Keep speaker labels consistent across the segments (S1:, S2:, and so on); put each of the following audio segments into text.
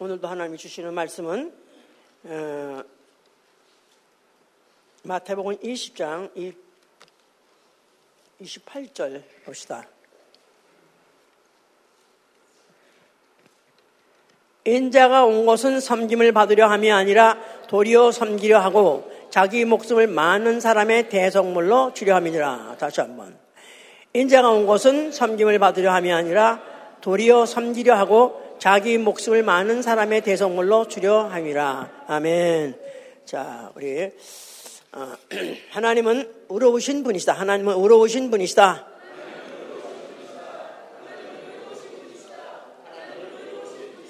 S1: 오늘도 하나님이 주시는 말씀은 어, 마태복음 20장 28절 봅시다. 인자가 온 것은 섬김을 받으려 함이 아니라 도리어 섬기려 하고 자기 목숨을 많은 사람의 대성물로 주려 함이니라. 다시 한번. 인자가 온 것은 섬김을 받으려 함이 아니라 도리어 섬기려 하고 자기 목숨을 많은 사람의 대성물로 주려 함이라. 아멘. 자, 우리 어, 하나님은 의로우신 분이시다. 하나님은 의로우신 분이시다.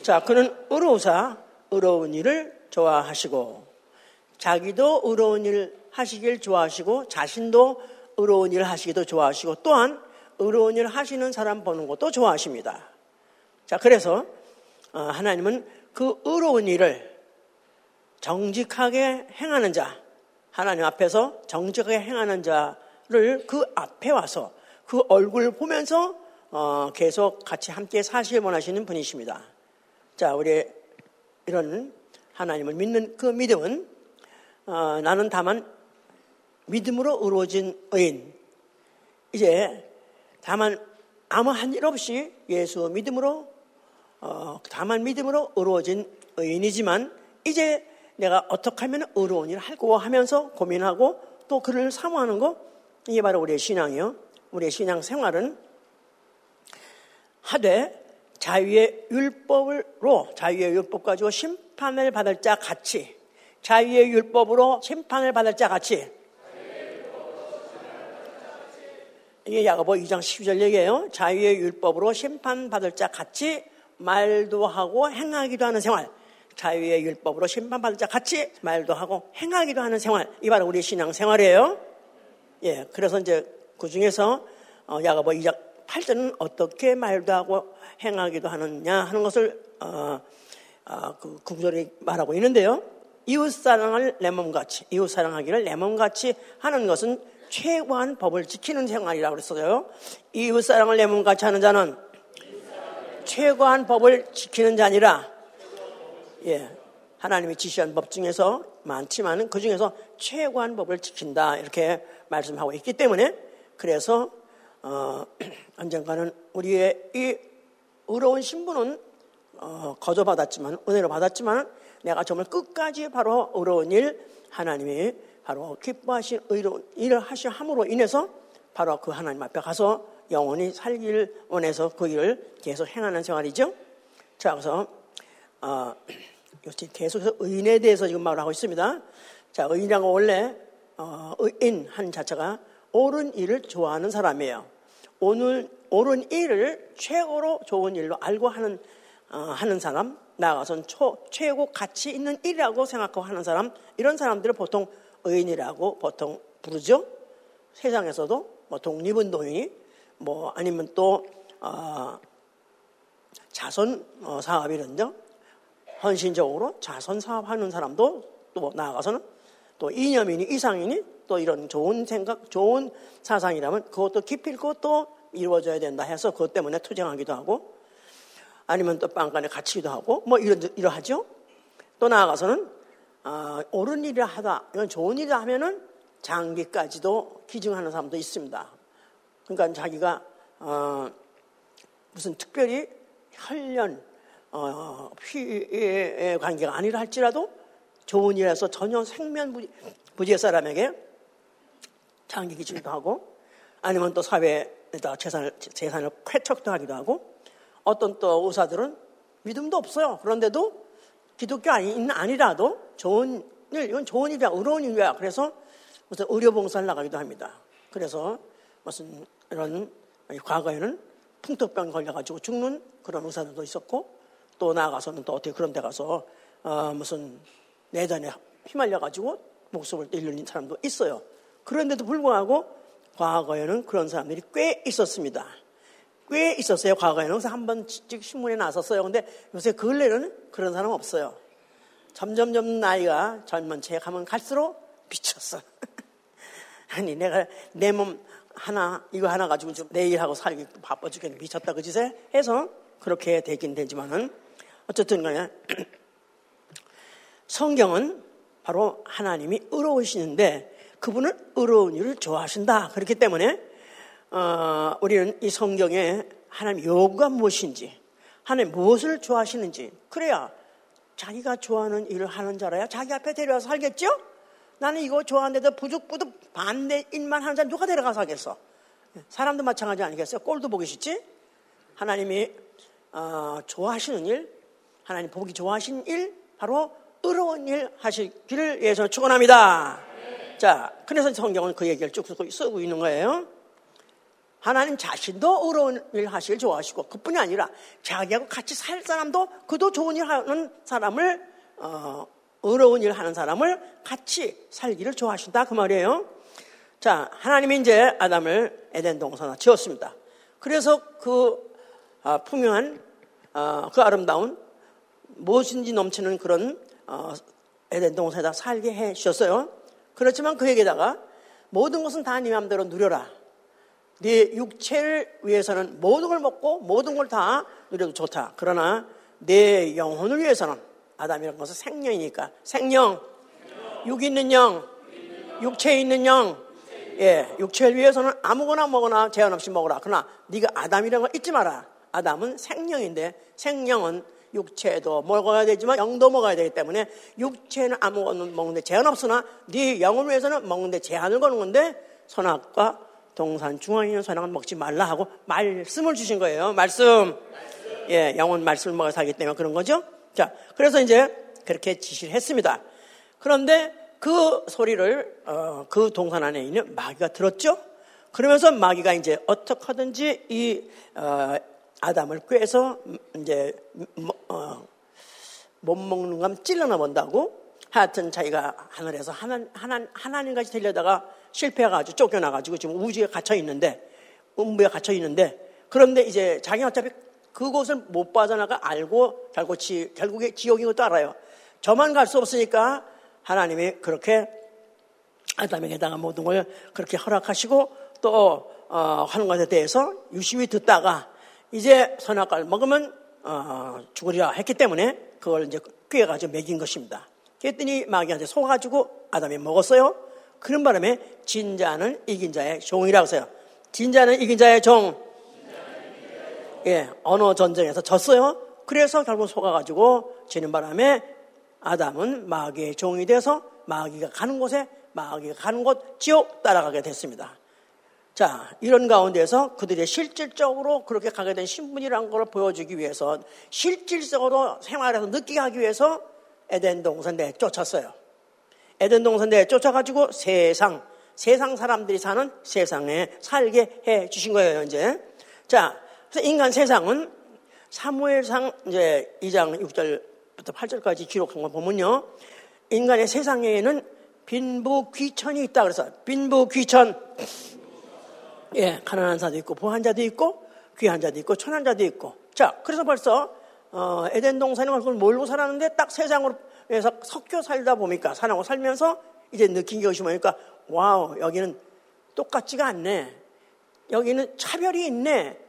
S1: 자, 그는 의로우사 의로운 일을 좋아하시고 자기도 의로운 일 하시길 좋아하시고 자신도 의로운 일 하시기도 좋아하시고 또한 의로운 일 하시는 사람 보는 것도 좋아하십니다. 자, 그래서 어, 하나님은 그 의로운 일을 정직하게 행하는 자, 하나님 앞에서 정직하게 행하는 자를 그 앞에 와서 그 얼굴 보면서 어, 계속 같이 함께 사실 원하시는 분이십니다. 자, 우리 이런 하나님을 믿는 그 믿음은 어, 나는 다만 믿음으로 의로워진 의인. 이제 다만 아무 한 일 없이 예수 믿음으로 어, 다만 믿음으로 의로워진 의인이지만 이제 내가 어떻게 하면 의로운 일을 할고 하면서 고민하고 또 그를 사모하는 거 이게 바로 우리의 신앙이요. 우리의 신앙 생활은 하되 자유의 율법으로 자유의 율법 가지고 심판을 받을 자 같이 자유의 율법으로 심판을 받을 자 같이 이게 야고보 2장 12절 얘기예요. 자유의 율법으로 심판받을 자 같이 말도 하고 행하기도 하는 생활. 자유의 율법으로 심판받을 자 같이 말도 하고 행하기도 하는 생활. 이 바로 우리 신앙 생활이에요. 예, 그래서 이제 그 중에서 어, 야고보 2장 8절은 어떻게 말도 하고 행하기도 하느냐 하는 것을 어, 어, 그 구절이 말하고 있는데요. 이웃 사랑을 내 몸같이 이웃 사랑하기를 내 몸같이 하는 것은 최고한 법을 지키는 생활이라고 그랬어요. 이웃 사랑을 내 몸같이 하는 자는 최고한 법을 지키는 자니라. 예. 하나님이 지시한 법 중에서 많지만은 그 중에서 최고한 법을 지킨다. 이렇게 말씀하고 있기 때문에 그래서, 어, 언젠가는 우리의 이 의로운 신분은 어, 거저받았지만, 은혜로 받았지만 내가 정말 끝까지 바로 의로운 일, 하나님이 바로 기뻐하신 의로운 일을 하시 함으로 인해서 바로 그 하나님 앞에 가서 영원히 살기를 원해서 그 일을 계속 행하는 생활이죠. 자, 그래서, 어, 계속해서 의인에 대해서 지금 말을 하고 있습니다. 자, 의인이라고 원래, 어, 의인 한 자체가 옳은 일을 좋아하는 사람이에요. 오늘 옳은 일을 최고로 좋은 일로 알고 하는, 어, 하는 사람, 나아가서는 초, 최고 가치 있는 일이라고 생각하고 하는 사람, 이런 사람들을 보통 의인이라고 보통 부르죠. 세상에서도 뭐 독립운동이 뭐 아니면 또 어, 자선 어, 사업 이런죠. 헌신적으로 자선 사업하는 사람도 또 나아가서는 또 이념이니 이상이니 또 이런 좋은 생각, 좋은 사상이라면 그것도 깊이 있고 또 이루어져야 된다 해서 그것 때문에 투쟁하기도 하고 아니면 또 빵간에 갇히기도 하고 뭐 이런 이러하죠. 또 나아가서는 어, 옳은 일을 하다 이건 좋은 일을 하면은 장기까지도 기증하는 사람도 있습니다. 그러니까 자기가 어, 무슨 특별히 혈연, 어, 피의 관계가 아니라 할지라도 좋은 일에서 전혀 생면부지의 사람에게 장기 기증도 하고 아니면 또 사회에다 재산을, 재산을 쾌척도 하기도 하고 어떤 또 의사들은 믿음도 없어요. 그런데도 기독교 아니, 아니라도 좋은 일, 이건 좋은 일이야, 의로운 일이야. 그래서 무슨 의료봉사를 나가기도 합니다. 그래서 무슨 이런 과거에는 풍토병 걸려가지고 죽는 그런 의사들도 있었고 또 나아가서는 또 어떻게 그런 데 가서 어 무슨 내전에 휘말려가지고 목숨을 잃는 사람도 있어요. 그런데도 불구하고 과거에는 그런 사람들이 꽤 있었습니다. 꽤 있었어요. 과거에는 그래서 한번 신문에 나섰어요. 근데 요새 근래는 그런 사람 없어요. 점점점 나이가 젊은 채 가면 갈수록 미쳤어. 아니 내가 내 몸 하나 이거 하나 가지고 좀 내일 하고 살기 바빠 죽겠는데 미쳤다 그 짓에 해서 그렇게 되긴 되지만은 어쨌든 간에 성경은 바로 하나님이 의로우시는데 그분은 의로운 일을 좋아하신다. 그렇기 때문에 어, 우리는 이 성경에 하나님 요구가 무엇인지 하나님 무엇을 좋아하시는지 그래야 자기가 좋아하는 일을 하는 자라야 자기 앞에 데려와서 살겠죠? 나는 이거 좋아하는데도 부득부득 반대 일만 하는 자는 누가 데려가서 하겠어? 사람도 마찬가지 아니겠어요? 꼴도 보기 싫지? 하나님이 어, 좋아하시는 일, 하나님 보기 좋아하시는 일, 바로 의로운 일 하시기를 위해서 축원합니다. 자, 그래서 성경은 그 얘기를 쭉 쓰고 있는 거예요. 하나님 자신도 의로운 일 하시길 좋아하시고 그뿐이 아니라 자기하고 같이 살 사람도 그도 좋은 일 하는 사람을 어, 의로운 일 하는 사람을 같이 살기를 좋아하신다 그 말이에요. 자, 하나님이 이제 아담을 에덴 동산에 지었습니다. 그래서 그 아, 풍요한 아, 그 아름다운 무엇인지 넘치는 그런 어, 에덴 동산에다 살게 해 주셨어요. 그렇지만 그에게다가 모든 것은 다 네 마음대로 누려라. 네 육체를 위해서는 모든 걸 먹고 모든 걸 다 누려도 좋다. 그러나 내 영혼을 위해서는 아담이라는 것은 생명이니까 생명, 육 있는 영, 육체에 있는 영, 예, 육체를 위해서는 아무거나 먹거나 제한 없이 먹어라. 그러나 네가 아담이라는 걸 잊지 마라. 아담은 생명인데 생명은 육체도 먹어야 되지만 영도 먹어야 되기 때문에 육체는 아무거나 먹는데 제한 없으나 네 영을 위해서는 먹는데 제한을 거는 건데 선악과 동산 중앙에 있는 선악은 먹지 말라 하고 말씀을 주신 거예요. 말씀. 예, 영혼 말씀을 먹어 살기 때문에 그런 거죠. 자, 그래서 이제 그렇게 지시를 했습니다. 그런데 그 소리를 어, 그 동산 안에 있는 마귀가 들었죠. 그러면서 마귀가 이제 어떻게 하든지 이 어, 아담을 꿰서 이제 어, 못 먹는 감 찔러나 본다고 하여튼 자기가 하늘에서 하나, 하나, 하나님까지 되려다가 실패해가지고 쫓겨나가지고 지금 우주에 갇혀 있는데 음부에 갇혀 있는데 그런데 이제 자기는 어차피 그곳을 못 빠져나가 알고 결국 지, 결국에 지옥인 것도 알아요. 저만 갈 수 없으니까 하나님이 그렇게 아담에게다가 모든 걸 그렇게 허락하시고 또 어, 하는 것에 대해서 유심히 듣다가 이제 선악과를 먹으면 어, 죽으리라 했기 때문에 그걸 이제 꿰가지고 먹인 것입니다. 그랬더니 마귀한테 속아가지고 아담이 먹었어요. 그런 바람에 진자는 이긴 자의 종이라고 써요. 진자는 이긴 자의 종. 예, 언어 전쟁에서 졌어요. 그래서 결국 속아가지고 지는 바람에 아담은 마귀의 종이 돼서 마귀가 가는 곳에 마귀가 가는 곳 지옥 따라가게 됐습니다. 자, 이런 가운데서 그들이 실질적으로 그렇게 가게 된 신분이라는 걸 보여주기 위해서 실질적으로 생활에서 느끼게 하기 위해서 에덴 동산 내 쫓았어요. 에덴 동산 내 쫓아가지고 세상, 세상 사람들이 사는 세상에 살게 해 주신 거예요, 이제. 자, 그래서 인간 세상은 사무엘상 이제 2장 6절부터 8절까지 기록한 거 보면요. 인간의 세상에는 빈부 귀천이 있다 그래서 빈부 귀천 예, 가난한 자도 있고 부한 자도 있고 귀한 자도 있고 천한 자도 있고 자, 그래서 벌써 어, 에덴 동산에 그걸 몰고 살았는데 딱 세상으로 해서 섞여 살다 보니까 사나고 살면서 이제 느낀 것이 뭐니까 wow 여기는 똑같지가 않네. 여기는 차별이 있네.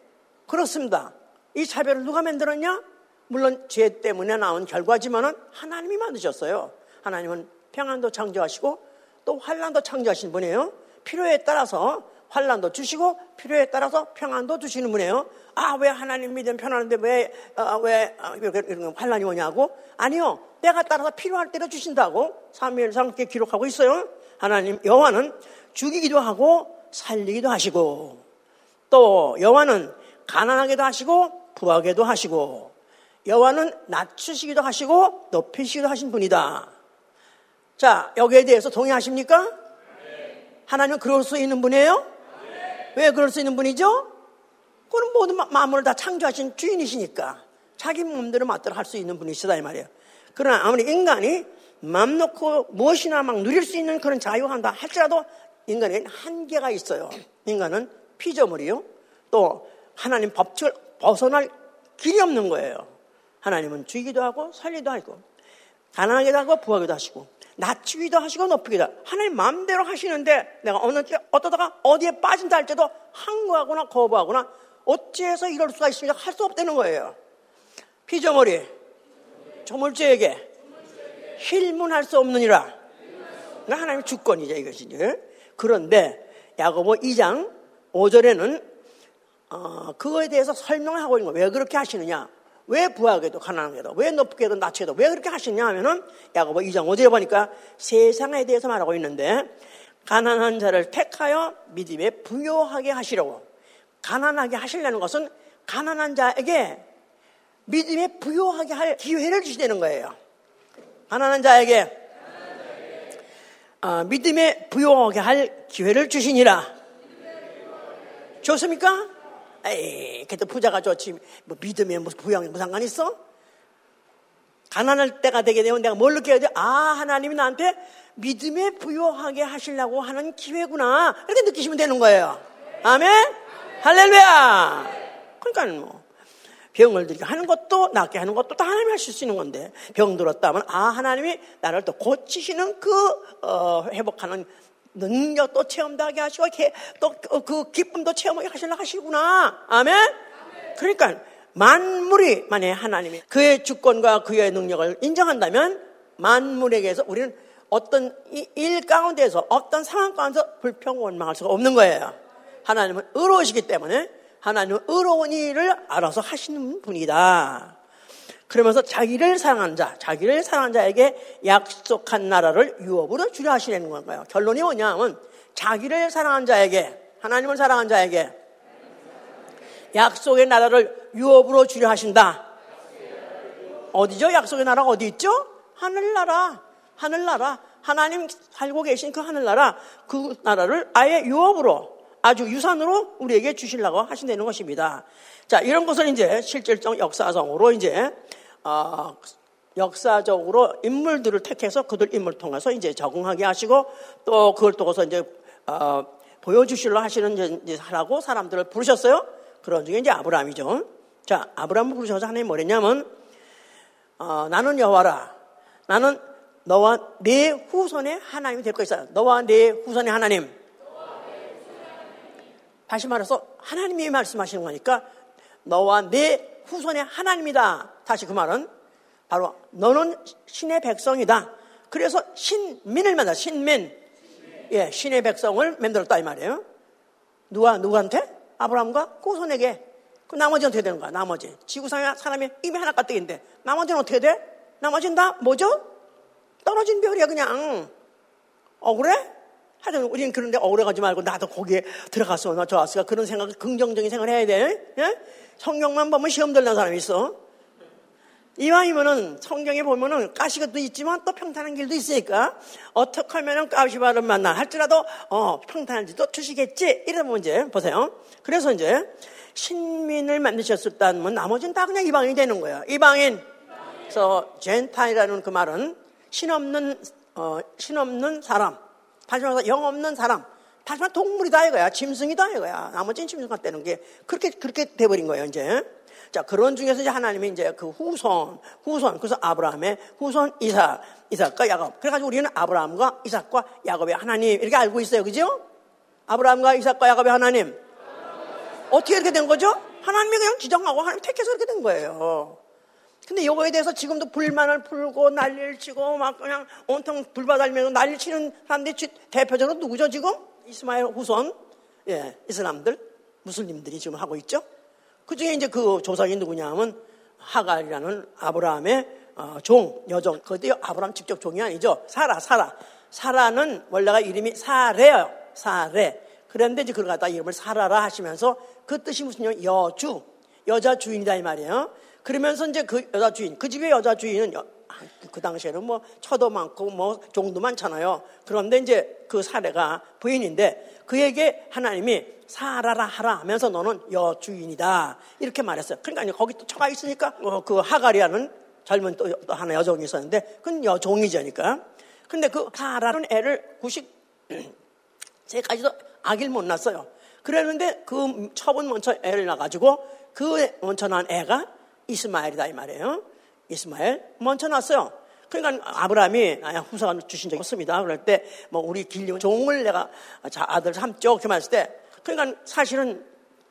S1: 그렇습니다. 이 차별을 누가 만들었냐? 물론 죄 때문에 나온 결과지만은 하나님이 만드셨어요. 하나님은 평안도 창조하시고 또 환란도 창조하신 분이에요. 필요에 따라서 환란도 주시고 필요에 따라서 평안도 주시는 분이에요. 아, 왜 하나님 믿으면 편안한데 왜, 어, 왜, 어, 이렇게, 이런 환란이 오냐고? 아니요. 때가 따라서 필요할 때로 주신다고 사무엘상 이렇게 기록하고 있어요. 하나님, 여호와는 죽이기도 하고 살리기도 하시고 또 여호와는 가난하게도 하시고 부하게도 하시고 여호와는 낮추시기도 하시고 높이시기도 하신 분이다. 자, 여기에 대해서 동의하십니까? 하나님은 그럴 수 있는 분이에요? 왜 그럴 수 있는 분이죠? 그는 모든 마음을 다 창조하신 주인이시니까 자기 몸대로 맞대로 할 수 있는 분이시다 이 말이에요. 그러나 아무리 인간이 마음 놓고 무엇이나 막 누릴 수 있는 그런 자유한다 할지라도 인간에겐 한계가 있어요. 인간은 피조물이요. 또 하나님 법칙을 벗어날 길이 없는 거예요. 하나님은 주기도 하고 살리도 하고 가난하기도 하고 부하기도 하시고 낮추기도 하시고 높이기도 하고 하나님 마음대로 하시는데 내가 어느 때 어떠다가 어디에 빠진다 할 때도 항거하거나 거부하거나 어찌해서 이럴 수가 있습니까? 할 수 없다는 거예요. 피조물이 조물주에게 힐문할 수 없느니라. 그러니까 하나님의 주권이죠, 이것이. 그런데 야고보 2장 5절에는 어, 그거에 대해서 설명을 하고 있는 거예요. 왜 그렇게 하시느냐? 왜 부하게도 가난하게도 왜 높게도 낮게도 왜 그렇게 하시냐 하면은 야고보 2장 5절에 보니까 세상에 대해서 말하고 있는데 가난한 자를 택하여 믿음에 부요하게 하시려고 가난하게 하시려는 것은 가난한 자에게 믿음에 부요하게 할 기회를 주시는 거예요. 가난한 자에게 어, 믿음에 부요하게 할 기회를 주시니라. 좋습니까? 에이, 그래도 부자가 좋지. 뭐 믿음에 무슨 부양에 무슨 상관 있어? 가난할 때가 되게 되면 내가 뭘 느껴야 돼? 아, 하나님이 나한테 믿음에 부요하게 하시려고 하는 기회구나. 이렇게 느끼시면 되는 거예요. 아멘? 할렐루야! 그러니까 뭐. 병을 들게 하는 것도 낫게 하는 것도 다 하나님이 하실 수 있는 건데 병 들었다면 아 하나님이 나를 또 고치시는 그 어, 회복하는 능력도 체험하게 하시고 또 그 기쁨도 체험하게 하시려 하시구나 아멘? 그러니까 만물이 만약에 하나님이 그의 주권과 그의 능력을 인정한다면 만물에게서 우리는 어떤 일 가운데서 어떤 상황 가운데서 불평 원망할 수가 없는 거예요. 하나님은 의로우시기 때문에 하나님은 의로운 일을 알아서 하시는 분이다. 그러면서 자기를 사랑한 자, 자기를 사랑한 자에게 약속한 나라를 유업으로 주려 하시는 건가요? 결론이 뭐냐면 자기를 사랑한 자에게, 하나님을 사랑한 자에게 약속의 나라를 유업으로 주려 하신다. 어디죠? 약속의 나라가 어디 있죠? 하늘나라. 하늘나라. 하나님 살고 계신 그 하늘나라. 그 나라를 아예 유업으로 아주 유산으로 우리에게 주시려고 하신다는 것입니다. 자, 이런 것을 이제 실질적 역사성으로 이제, 어, 역사적으로 인물들을 택해서 그들 인물을 통해서 이제 적응하게 하시고 또 그걸 통해서 이제, 어, 보여주시려 하시는 하라고 사람들을 부르셨어요. 그런 중에 이제 아브라함이죠. 자, 아브라함을 부르셔서 하나님 뭐랬냐면, 어, 나는 여호와라. 나는 너와 내 후손의 하나님이 될 것이다. 너와 내 후손의 하나님. 다시 말해서 하나님이 말씀하시는 거니까 너와 내 후손의 하나님이다. 다시 그 말은 바로 너는 신의 백성이다. 그래서 신민을 만나 신민. 예, 신의 백성을 만들었다 이 말이에요. 누가 누구한테? 아브라함과 후손에게. 그 나머지는 어떻게 되는 거야? 나머지 지구상에 사람이 이미 하나 가뜩인데 나머지는 어떻게 돼? 나머지는 다 뭐죠? 떨어진 별이야 그냥. 억울해? 하여튼 우리는 그런데 억울해가지 말고 나도 거기에 들어갔어 나 좋았을까 그런 생각 긍정적인 생각을 해야 돼 예? 성경만 보면 시험 들는 사람이 있어 이왕이면은 성경에 보면은 가시것도 있지만 또 평탄한 길도 있으니까 어떻게 하면은 가시바를 만나 할지라도 어 평탄한 길도 주시겠지 이런 이제 보세요 그래서 이제 신민을 만드셨었다면 나머지는 다 그냥 이방인이 되는 거예요 이방인 그래서 젠타이라는 그 말은 신 없는 어, 신 없는 사람 다시 말해서 영 없는 사람. 다시말 동물이다 이거야. 짐승이다 이거야. 나머지는 짐승 같다는 게 그렇게, 그렇게 돼 버린 거예요, 이제. 자, 그런 중에서 이제 하나님이 이제 그 후손, 후손, 그래서 아브라함의 후손 이삭, 이삭과 야곱. 그래가지고 우리는 아브라함과 이삭과 야곱의 하나님, 이렇게 알고 있어요. 그죠? 아브라함과 이삭과 야곱의 하나님. 어떻게 이렇게 된 거죠? 하나님이 그냥 지정하고 하나님 택해서 이렇게 된 거예요. 근데 이거에 대해서 지금도 불만을 풀고 난리를 치고 막 그냥 온통 불바다리면서 난리 치는 사람들이 대표적으로 누구죠 지금? 이스마엘 후손 예, 이슬람들 무슬림들이 지금 하고 있죠. 그 중에 이제 그 조상이 누구냐 하면 하갈이라는 아브라함의 어, 종, 여종. 그것도 아브라함 직접 종이 아니죠. 사라, 사라. 사라는 원래가 이름이 사레요. 사레. 그런데 이제 그걸 갖다 이름을 사라라 하시면서 그 뜻이 무슨 여주, 여자 주인이다 이 말이에요. 그러면서 이제 그 여자 주인, 그 집의 여자 주인은 그 당시에는 뭐 처도 많고 뭐 종도 많잖아요. 그런데 이제 그 사례가 부인인데 그에게 하나님이 살아라 하라 하면서 너는 여주인이다 이렇게 말했어요. 그러니까 거기 또 처가 있으니까 어, 그 하가리아는 젊은 또, 또 하나 여종이 있었는데 그건 여종이죠니까. 근데 그 사라는 애를 90세까지도 아기를 못 낳았어요. 그랬는데 그 처분 먼저 애를 낳아가지고 그 먼저 낳은 애가 이스마엘이다 이 말이에요. 이스마엘 먼저 났어요. 그러니까 아브라함이 나야 후사가 주신 적이 없습니다. 그럴 때 뭐 우리 길리면 종을 내가 자 아들 삼죠 이렇게 말했을 때 그러니까 사실은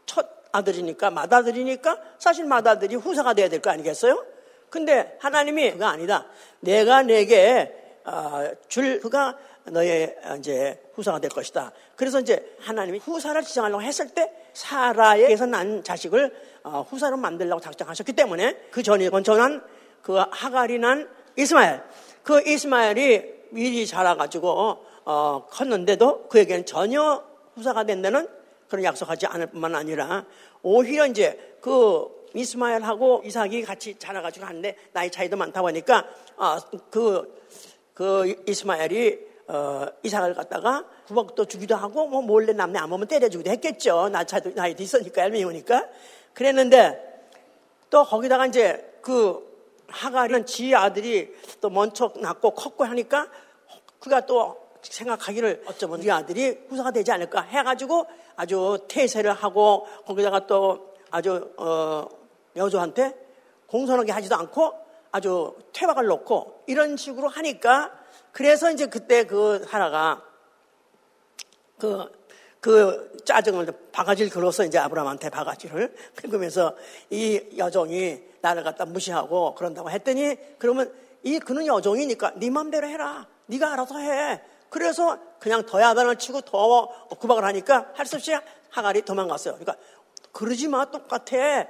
S1: 첫 아들이니까 맏아들이니까 사실 맏아들이 후사가 돼야 될 거 아니겠어요? 근데 하나님이 그가 아니다. 내가 내게 어, 줄 그가 너의 이제 후사가 될 것이다. 그래서 이제 하나님이 후사를 지정하려고 했을 때 사라에게서 난 자식을 어, 후사로 만들려고 작정하셨기 때문에 그 전에 건전한 그 하갈이 난 이스마엘 그 이스마엘이 미리 자라가지고 어, 컸는데도 그에게는 전혀 후사가 된다는 그런 약속하지 않을 뿐만 아니라 오히려 이제 그 이스마엘하고 이삭이 같이 자라가지고 하는데 나이 차이도 많다 보니까 어, 그, 그 이스마엘이 어, 이삭을 갖다가 구박도 주기도 하고 뭐 몰래 남네 안 오면 때려주기도 했겠죠. 나 차도 나이도 있으니까 얄미우니까 그랬는데 또 거기다가 이제 그 하갈은 지 아들이 또 먼저 낳고 컸고 하니까 그가 또 생각하기를 어쩌면 우리 아들이 후사가 되지 않을까 해가지고 아주 태세를 하고 거기다가 또 아주 어, 여조한테 공손하게 하지도 않고 아주 퇴박을 놓고 이런 식으로 하니까 그래서 이제 그때 그 하나가 그, 그 짜증을 바가지를 걸어서 이제 아브라함한테 바가지를 그러면서 이 여종이 나를 갖다 무시하고 그런다고 했더니 그러면 이 그는 여종이니까 네 맘대로 해라. 네가 알아서 해. 그래서 그냥 더 야단을 치고 더 구박을 하니까 할 수 없이 하갈이 도망갔어요. 그러니까 그러지 마 똑같아.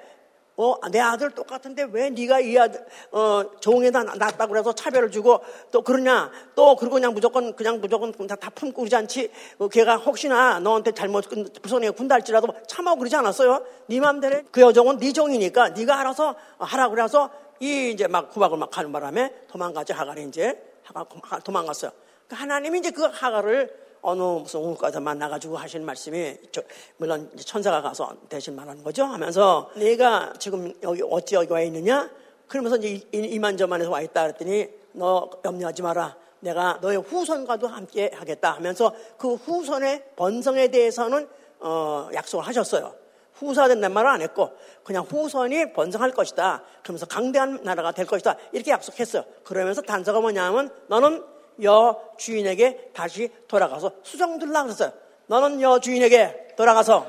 S1: 어, 내 아들 똑같은데 왜 네가 이 아들 어, 종에다 놨다고 그래서 차별을 주고 또 그러냐? 또 그러고 그냥 무조건 그냥 무조건 다, 다 품고 그러지 않지? 어, 걔가 혹시나 너한테 잘못 부손에 군달지라도 참하고 그러지 않았어요? 네 맘대로 그 여종은 네 종이니까 네가 알아서 하라 그래서 이 이제 막 구박을 막 하는 바람에 도망가지 하갈이 이제 하갈 도망갔어요. 그 하나님이 이제 그 하갈을 어느 무슨 우물가서 만나가지고 하시는 말씀이 저, 물론 천사가 가서 대신 말하는 거죠 하면서 내가 지금 여기 어찌 여기 와 있느냐 그러면서 이제 이만저만해서 와 있다 그랬더니 너 염려하지 마라 내가 너의 후손과도 함께 하겠다 하면서 그 후손의 번성에 대해서는 어, 약속을 하셨어요. 후사 된다는 말은 안 했고 그냥 후손이 번성할 것이다. 그러면서 강대한 나라가 될 것이다. 이렇게 약속했어요. 그러면서 단서가 뭐냐면 너는 여 주인에게 다시 돌아가서 수정 들라 그랬어요. 너는 여 주인에게 돌아가서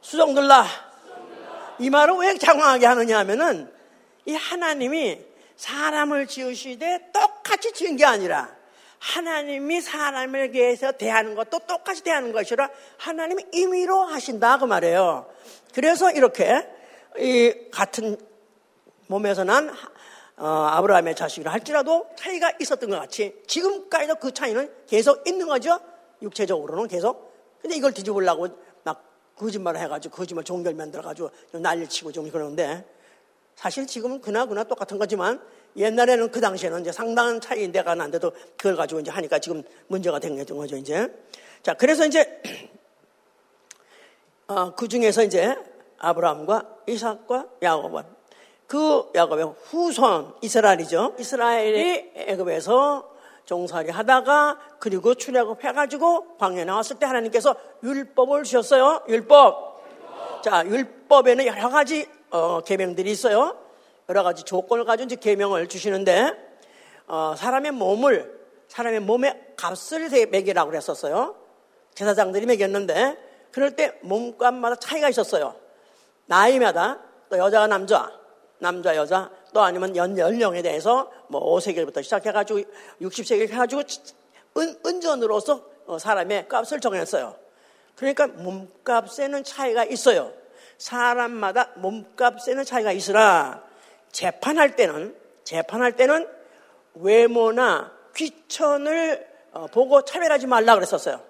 S1: 수정 들라. 이 말을 왜 장황하게 하느냐 하면은 이 하나님이 사람을 지으시되 똑같이 지은 게 아니라 하나님이 사람을 위해서 대하는 것도 똑같이 대하는 것이라 하나님이 임의로 하신다 그 말이에요. 그래서 이렇게 이 같은 몸에서 난 어, 아브라함의 자식이라 할지라도 차이가 있었던 것 같이 지금까지도 그 차이는 계속 있는 거죠. 육체적으로는 계속. 근데 이걸 뒤집으려고 막 거짓말을 해가지고 거짓말 종결 만들어가지고 좀 난리치고 좀 그러는데 사실 지금은 그나그나 똑같은 거지만 옛날에는 그 당시에는 이제 상당한 차이인데가 난데도 그걸 가지고 이제 하니까 지금 문제가 된 거죠, 이제. 자, 그래서 이제, 어, 그 중에서 이제 아브라함과 이삭과 야곱은 그 야곱의 후손 이스라엘이죠. 이스라엘이 애굽에서 종살이 하다가 그리고 출애굽 해가지고 광야에 나왔을 때 하나님께서 율법을 주셨어요. 율법. 자, 율법에는 여러 가지 어, 계명들이 있어요. 여러 가지 조건을 가지고 이제 계명을 주시는데 어, 사람의 몸을 사람의 몸의 값을 매기라고 그랬었어요. 제사장들이 매겼는데 그럴 때 몸값마다 차이가 있었어요. 나이마다 또 여자가 남자 남자, 여자, 또 아니면 연, 연령에 대해서 뭐 5세겔부터 시작해가지고 60세겔 해가지고 은, 은전으로서 어, 사람의 값을 정했어요. 그러니까 몸값에는 차이가 있어요. 사람마다 몸값에는 차이가 있으나 재판할 때는 재판할 때는 외모나 귀천을 어, 보고 차별하지 말라 그랬었어요.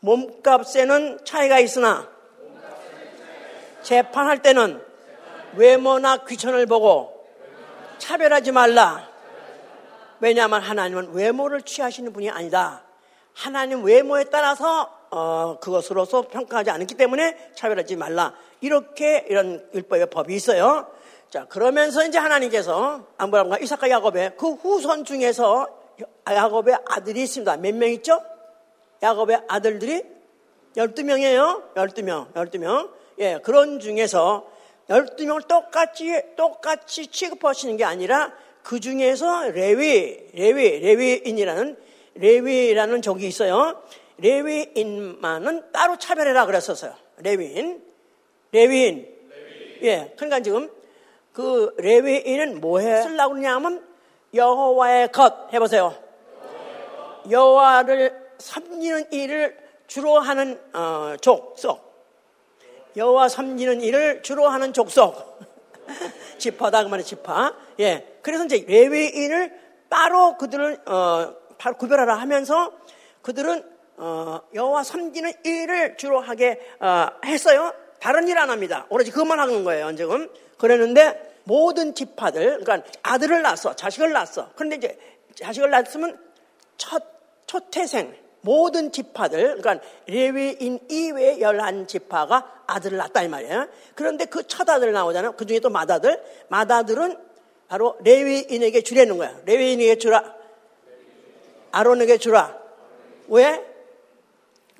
S1: 몸값에는 차이가 있으나 재판할 때는 외모나 귀천을 보고 차별하지 말라. 왜냐하면 하나님은 외모를 취하시는 분이 아니다. 하나님 외모에 따라서 어, 그것으로서 평가하지 않기 때문에 차별하지 말라. 이렇게 이런 율법의 법이 있어요. 자, 그러면서 이제 하나님께서 아브라함과 이삭과 야곱의 그 후손 중에서 야곱의 아들이 있습니다. 몇 명 있죠? 야곱의 아들들이 12명이에요. 12명, 12명. 예, 그런 중에서 12명을 똑같이, 똑같이 취급하시는 게 아니라 그 중에서 레위, 레위, 레위인이라는, 레위라는 적이 있어요. 레위인만은 따로 차별해라 그랬었어요. 레위인. 레위인. 예. 그러니까 지금, 그 레위인은 뭐해 쓰려고 그러냐면 여호와의 것 해보세요. 여호와를 섬기는 일을 주로 하는 어, 족속. 여호와 섬기는 일을 주로 하는 족속. 지파다 그 말이 지파. 예. 그래서 이제 레위인을 따로 그들을 어, 바로 구별하라 하면서 그들은 어, 여호와 섬기는 일을 주로 하게 어, 했어요. 다른 일 안 합니다. 오로지 그것만 하는 거예요. 지금 그랬는데 모든 지파들, 그러니까 아들을 낳았어, 자식을 낳았어. 그런데 이제 자식을 낳았으면 첫 초태생 모든 지파들, 그러니까 레위인 이외 열한 지파가 아들을 낳았다 이 말이에요. 그런데 그 첫 아들 나오잖아요. 그 중에 또 맏아들, 맏아들은 바로 레위인에게 주라는 거야. 레위인에게 주라. 아론에게 주라. 왜?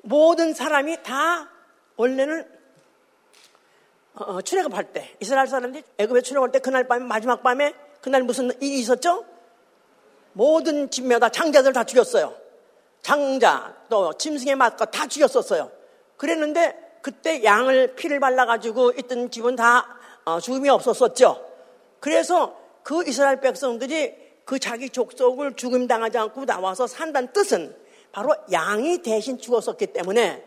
S1: 모든 사람이 다 원래는 어, 어, 출애굽할 때 이스라엘 사람들이 애굽에 출애굽할 때 그날 밤에 마지막 밤에 그날 무슨 일이 있었죠? 모든 집마다 장자들 다 죽였어요. 장자 또 짐승의 맛과 다 죽였었어요. 그랬는데 그때 양을 피를 발라가지고 있던 집은 다 어, 죽음이 없었었죠. 그래서 그 이스라엘 백성들이 그 자기 족속을 죽임 당하지 않고 나와서 산다는 뜻은 바로 양이 대신 죽었었기 때문에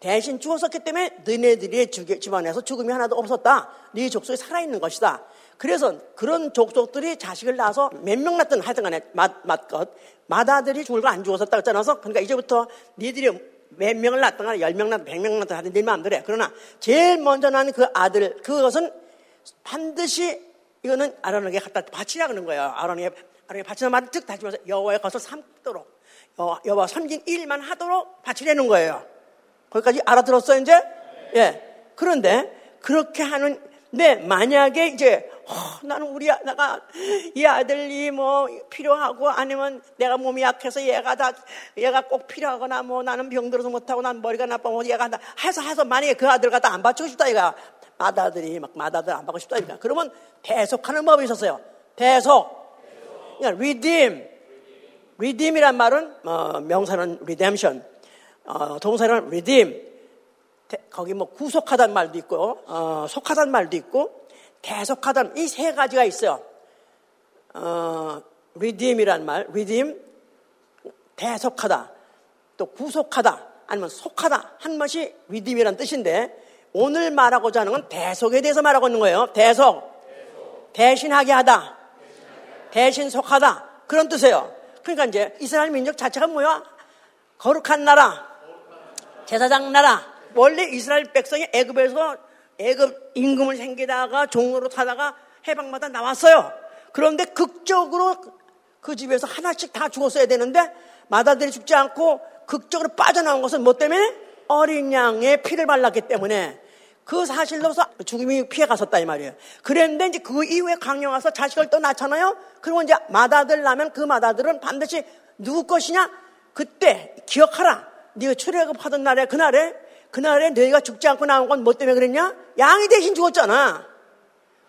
S1: 대신 죽었었기 때문에 너네들의 집안에서 죽음이 하나도 없었다. 네 족속이 살아있는 것이다. 그래서 그런 족속들이 자식을 낳아서 몇 명 낳든 하여튼 간에 맛, 맛것, 마다들이 죽을 거 안 죽었었다 그랬잖아. 그러니까 이제부터 니들이 몇 명을 낳든 열명 낳든 백 명 낳든 하든 네 마음대로 해. 그러나 제일 먼저 난그 아들, 그것은 반드시 이거는 아론에게 갖다 바치라 그러는 거예요. 아론에게, 아론에게 바치는 말을 즉 다시면서 여호와의 것을 삼도록 여호와 섬긴 일만 하도록 바치라는 거예요. 거기까지 알아들었어요, 이제? 예. 그런데 그렇게 하는 네, 만약에 이제 어, 나는 우리 내가 이 아들이 뭐 필요하고 아니면 내가 몸이 약해서 얘가 다 얘가 꼭 필요하거나 뭐 나는 병들어서 못하고 난 머리가 나빠서 얘가 한다 해서 해서 만약에 그 아들 갖다 안 받치고 싶다 이가 마다들이 막 마다들 안 받고 싶다 이까 그러면 대속하는 법이 있었어요. 대속. 그러니까 redeem. redeem이란 말은 어, 명사는 redemption, 어, 동사는 redeem. 거기 뭐 구속하다는 말도 있고, 어, 속하다는 말도 있고, 대속하다는 이세 가지가 있어요. 어, redeem이란 말, redeem, 대속하다, 또 구속하다, 아니면 속하다 한 것이 redeem이라는 뜻인데, 오늘 말하고자 하는 건 대속에 대해서 말하고 있는 거예요. 대속. 대신하게 하다. 대신 속하다. 그런 뜻이에요. 그러니까 이제 이스라엘 민족 자체가 뭐야? 거룩한 나라, 제사장 나라, 원래 이스라엘 백성이 애굽에서 애굽 임금을 생기다가 종으로 타다가 해방마다 나왔어요. 그런데 극적으로 그 집에서 하나씩 다 죽었어야 되는데 마다들이 죽지 않고 극적으로 빠져나온 것은 뭐 때문에? 어린 양의 피를 발랐기 때문에 그 사실로서 죽음이 피해 갔었다 이 말이에요. 그랬는데 이제 그 이후에 강령 와서 자식을 또 낳잖아요. 그러면 이제 마다들 나면 그 마다들은 반드시 누구 것이냐? 그때 기억하라. 네가 출애굽하던 날에 그날에 그날에 너희가 죽지 않고 나온 건 뭐 때문에 그랬냐? 양이 대신 죽었잖아.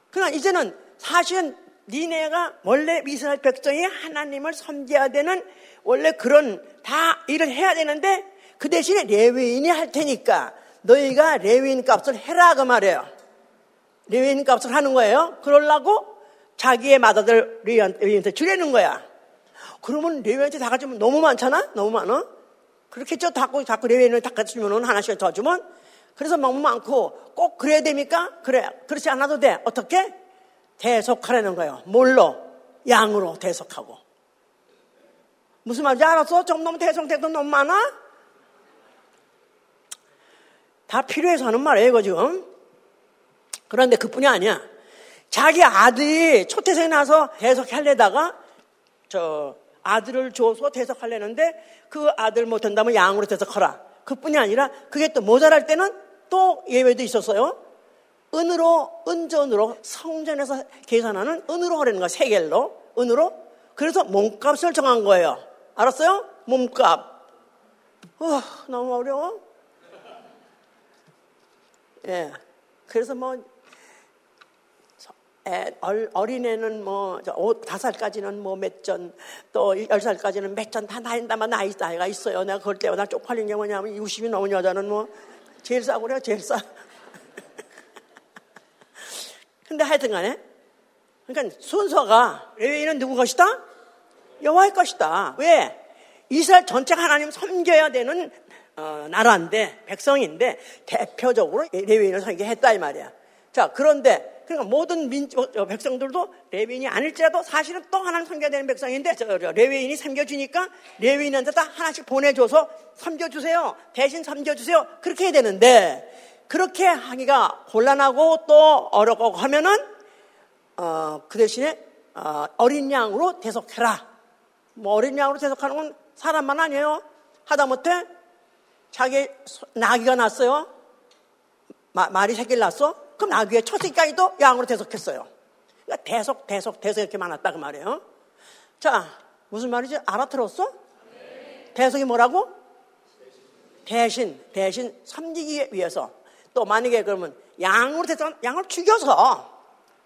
S1: 그러나 이제는 사실은 니네가 원래 이스라엘 백성이 하나님을 섬겨야 되는 원래 그런 다 일을 해야 되는데 그 대신에 레위인이 할 테니까 너희가 레위인 값을 해라 그 말이에요. 레위인 값을 하는 거예요. 그러려고 자기의 마다들 레위인한테 주려는 거야. 그러면 레위한테 다 같이 너무 많잖아? 너무 많아? 그렇겠죠. 자꾸, 자꾸 레위인을 닦아주면 하나씩 더 주면. 그래서 너무 많고 꼭 그래야 됩니까? 그래. 그렇지 않아도 돼. 어떻게? 대속하라는 거예요. 뭘로? 양으로 대속하고. 무슨 말인지 알았어? 좀 너무 대성대도 너무 많아? 다 필요해서 하는 말이에요, 이거 지금. 그런데 그뿐이 아니야. 자기 아들이 초태생에 나서 대속하려다가 저 아들을 줘서 대석하려는데 그 아들 못한다면 양으로 대석하라. 그뿐이 아니라 그게 또 모자랄 때는 또 예외도 있었어요. 은으로, 은전으로 성전에서 계산하는 은으로 하려는 거야. 세겔로. 은으로. 그래서 몸값을 정한 거예요. 알았어요? 몸값. 어, 너무 어려워. 예. 그래서 뭐 애, 어린애는 뭐, 다섯 살까지는 뭐 몇 전, 또열 살까지는 몇 전 다 나인다만 나이, 나이가 있어요. 내가 그럴 때마다 쪽팔린 게 뭐냐면 60이 넘은 여자는 뭐, 제일 그래요, 제일 싸. 근데 하여튼 간에, 그러니까 순서가 레위인은 누구 것이다? 여호와의 것이다. 왜? 이스라엘 전체가 하나님 섬겨야 되는 어, 나라인데 백성인데 대표적으로 레위인을 섬기게 했다 이 말이야. 자 그런데 그러니까 모든 민, 어, 백성들도 레위인이 아닐지라도 사실은 또 하나님 섬겨야 되는 백성인데 레위인이 섬겨주니까 레위인한테 다 하나씩 보내줘서 섬겨주세요. 대신 섬겨주세요. 그렇게 해야 되는데 그렇게 하기가 곤란하고 또 어렵고 하면은 어, 그 대신에 어, 어린 양으로 대속해라. 뭐 어린 양으로 대속하는 건 사람만 아니에요. 하다못해 자기 나귀가 났어요. 마, 말이 새끼를 낳았어. 그럼 나귀의 첫 새끼까지도 양으로 대속했어요. 그러니까 대속, 대속, 대속 이렇게 많았다 그 말이에요. 자, 무슨 말이지? 알아들었어? 대속이 뭐라고? 대신, 대신 섬기기 위해서. 또 만약에 그러면 양으로 대속, 양을 죽여서,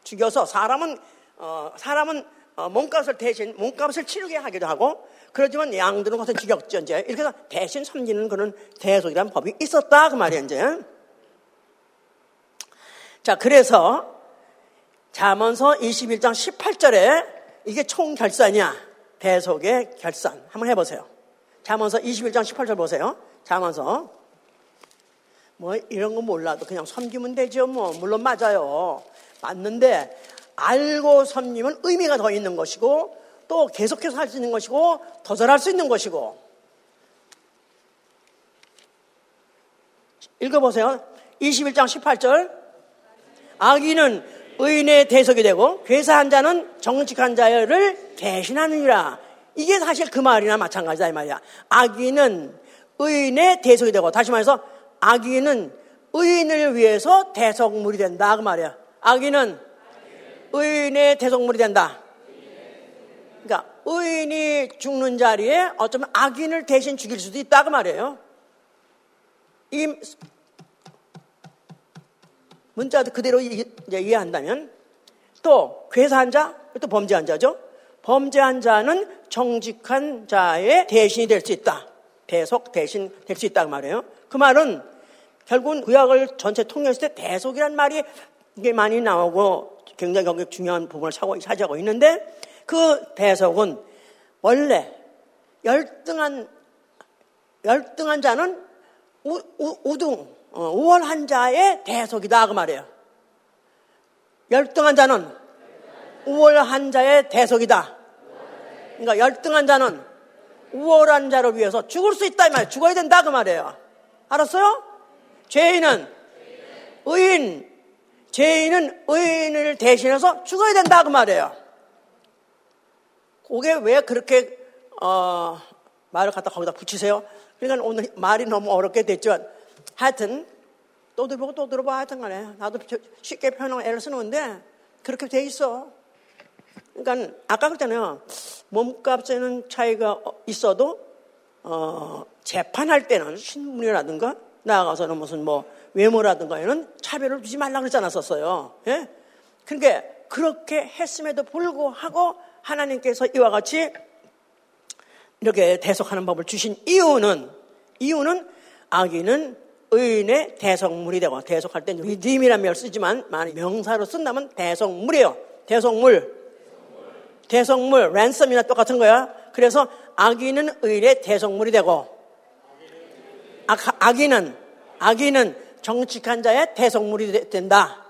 S1: 죽여서 사람은, 어, 사람은 어, 몸값을 대신, 몸값을 치르게 하기도 하고, 그러지만 양들은 죽였죠, 이제. 이렇게 해서 대신 섬기는 그런 대속이라는 법이 있었다, 그 말이에요, 이제. 자, 그래서 자문서 21장 18절에 이게 총결산이야. 대속의 결산. 한번 해보세요. 자문서 21장 18절 보세요. 자문서. 뭐 이런 거 몰라도 그냥 섬기면 되죠. 뭐 물론 맞아요. 맞는데 알고 섬기면 의미가 더 있는 것이고 또 계속해서 할 수 있는 것이고 더 잘할 수 있는 것이고 읽어보세요. 21장 18절 악인은 의인의 대속이 되고 괴사한 자는 정직한 자를 대신하느니라. 이게 사실 그 말이나 마찬가지다 이 말이야. 악인은 의인의 대속이 되고 다시 말해서 악인은 의인을 위해서 대속물이 된다 그 말이야. 악인은 의인의 대속물이 된다. 그러니까 의인이 죽는 자리에 어쩌면 악인을 대신 죽일 수도 있다 그 말이에요. 이 문자도 그대로 이해한다면 또 괴사한 자, 또 범죄한 자죠. 범죄한 자는 정직한 자의 대신이 될 수 있다. 대속 대신 될 수 있다 그 말이에요. 그 말은 결국은 구약을 전체 통일했을 때 대속이란 말이 이게 많이 나오고 굉장히 거기 중요한 부분을 차지하고 있는데 그 대속은 원래 열등한 열등한 자는 우, 우, 우등 어, 우월한 자의 대속이다 그 말이에요. 열등한 자는 우월한 자의 대속이다. 그러니까 열등한 자는 우월한 자를 위해서 죽을 수 있다 이 말이에요. 죽어야 된다 그 말이에요. 알았어요? 죄인은 의인, 죄인은 의인을 대신해서 죽어야 된다 그 말이에요. 그게 왜 그렇게 어, 말을 갖다 거기다 붙이세요? 그러니까 오늘 말이 너무 어렵게 됐죠. 하여튼 또 들어보고 또 들어봐 하여튼 간에 나도 쉽게 표현하고 애를 쓰는데 그렇게 돼 있어. 그러니까 아까 그랬잖아요. 몸값에는 차이가 있어도 어, 재판할 때는 신분이라든가 나아가서는 무슨 뭐 외모라든가에는 차별을 두지 말라 그러지 않았었어요. 예? 그러니까 그렇게 했음에도 불구하고 하나님께서 이와 같이 이렇게 대속하는 법을 주신 이유는 이유는 악인은 의인의 대성물이 되고 대속할 때는 리딤이라는 말 쓰지만 명사로 쓴다면 대성물이에요. 대성물. 대성물, 랜섬이나 똑같은 거야. 그래서 악인은 의인의 대성물이 되고 악, 악인은 악인은 정직한 자의 대성물이 된다.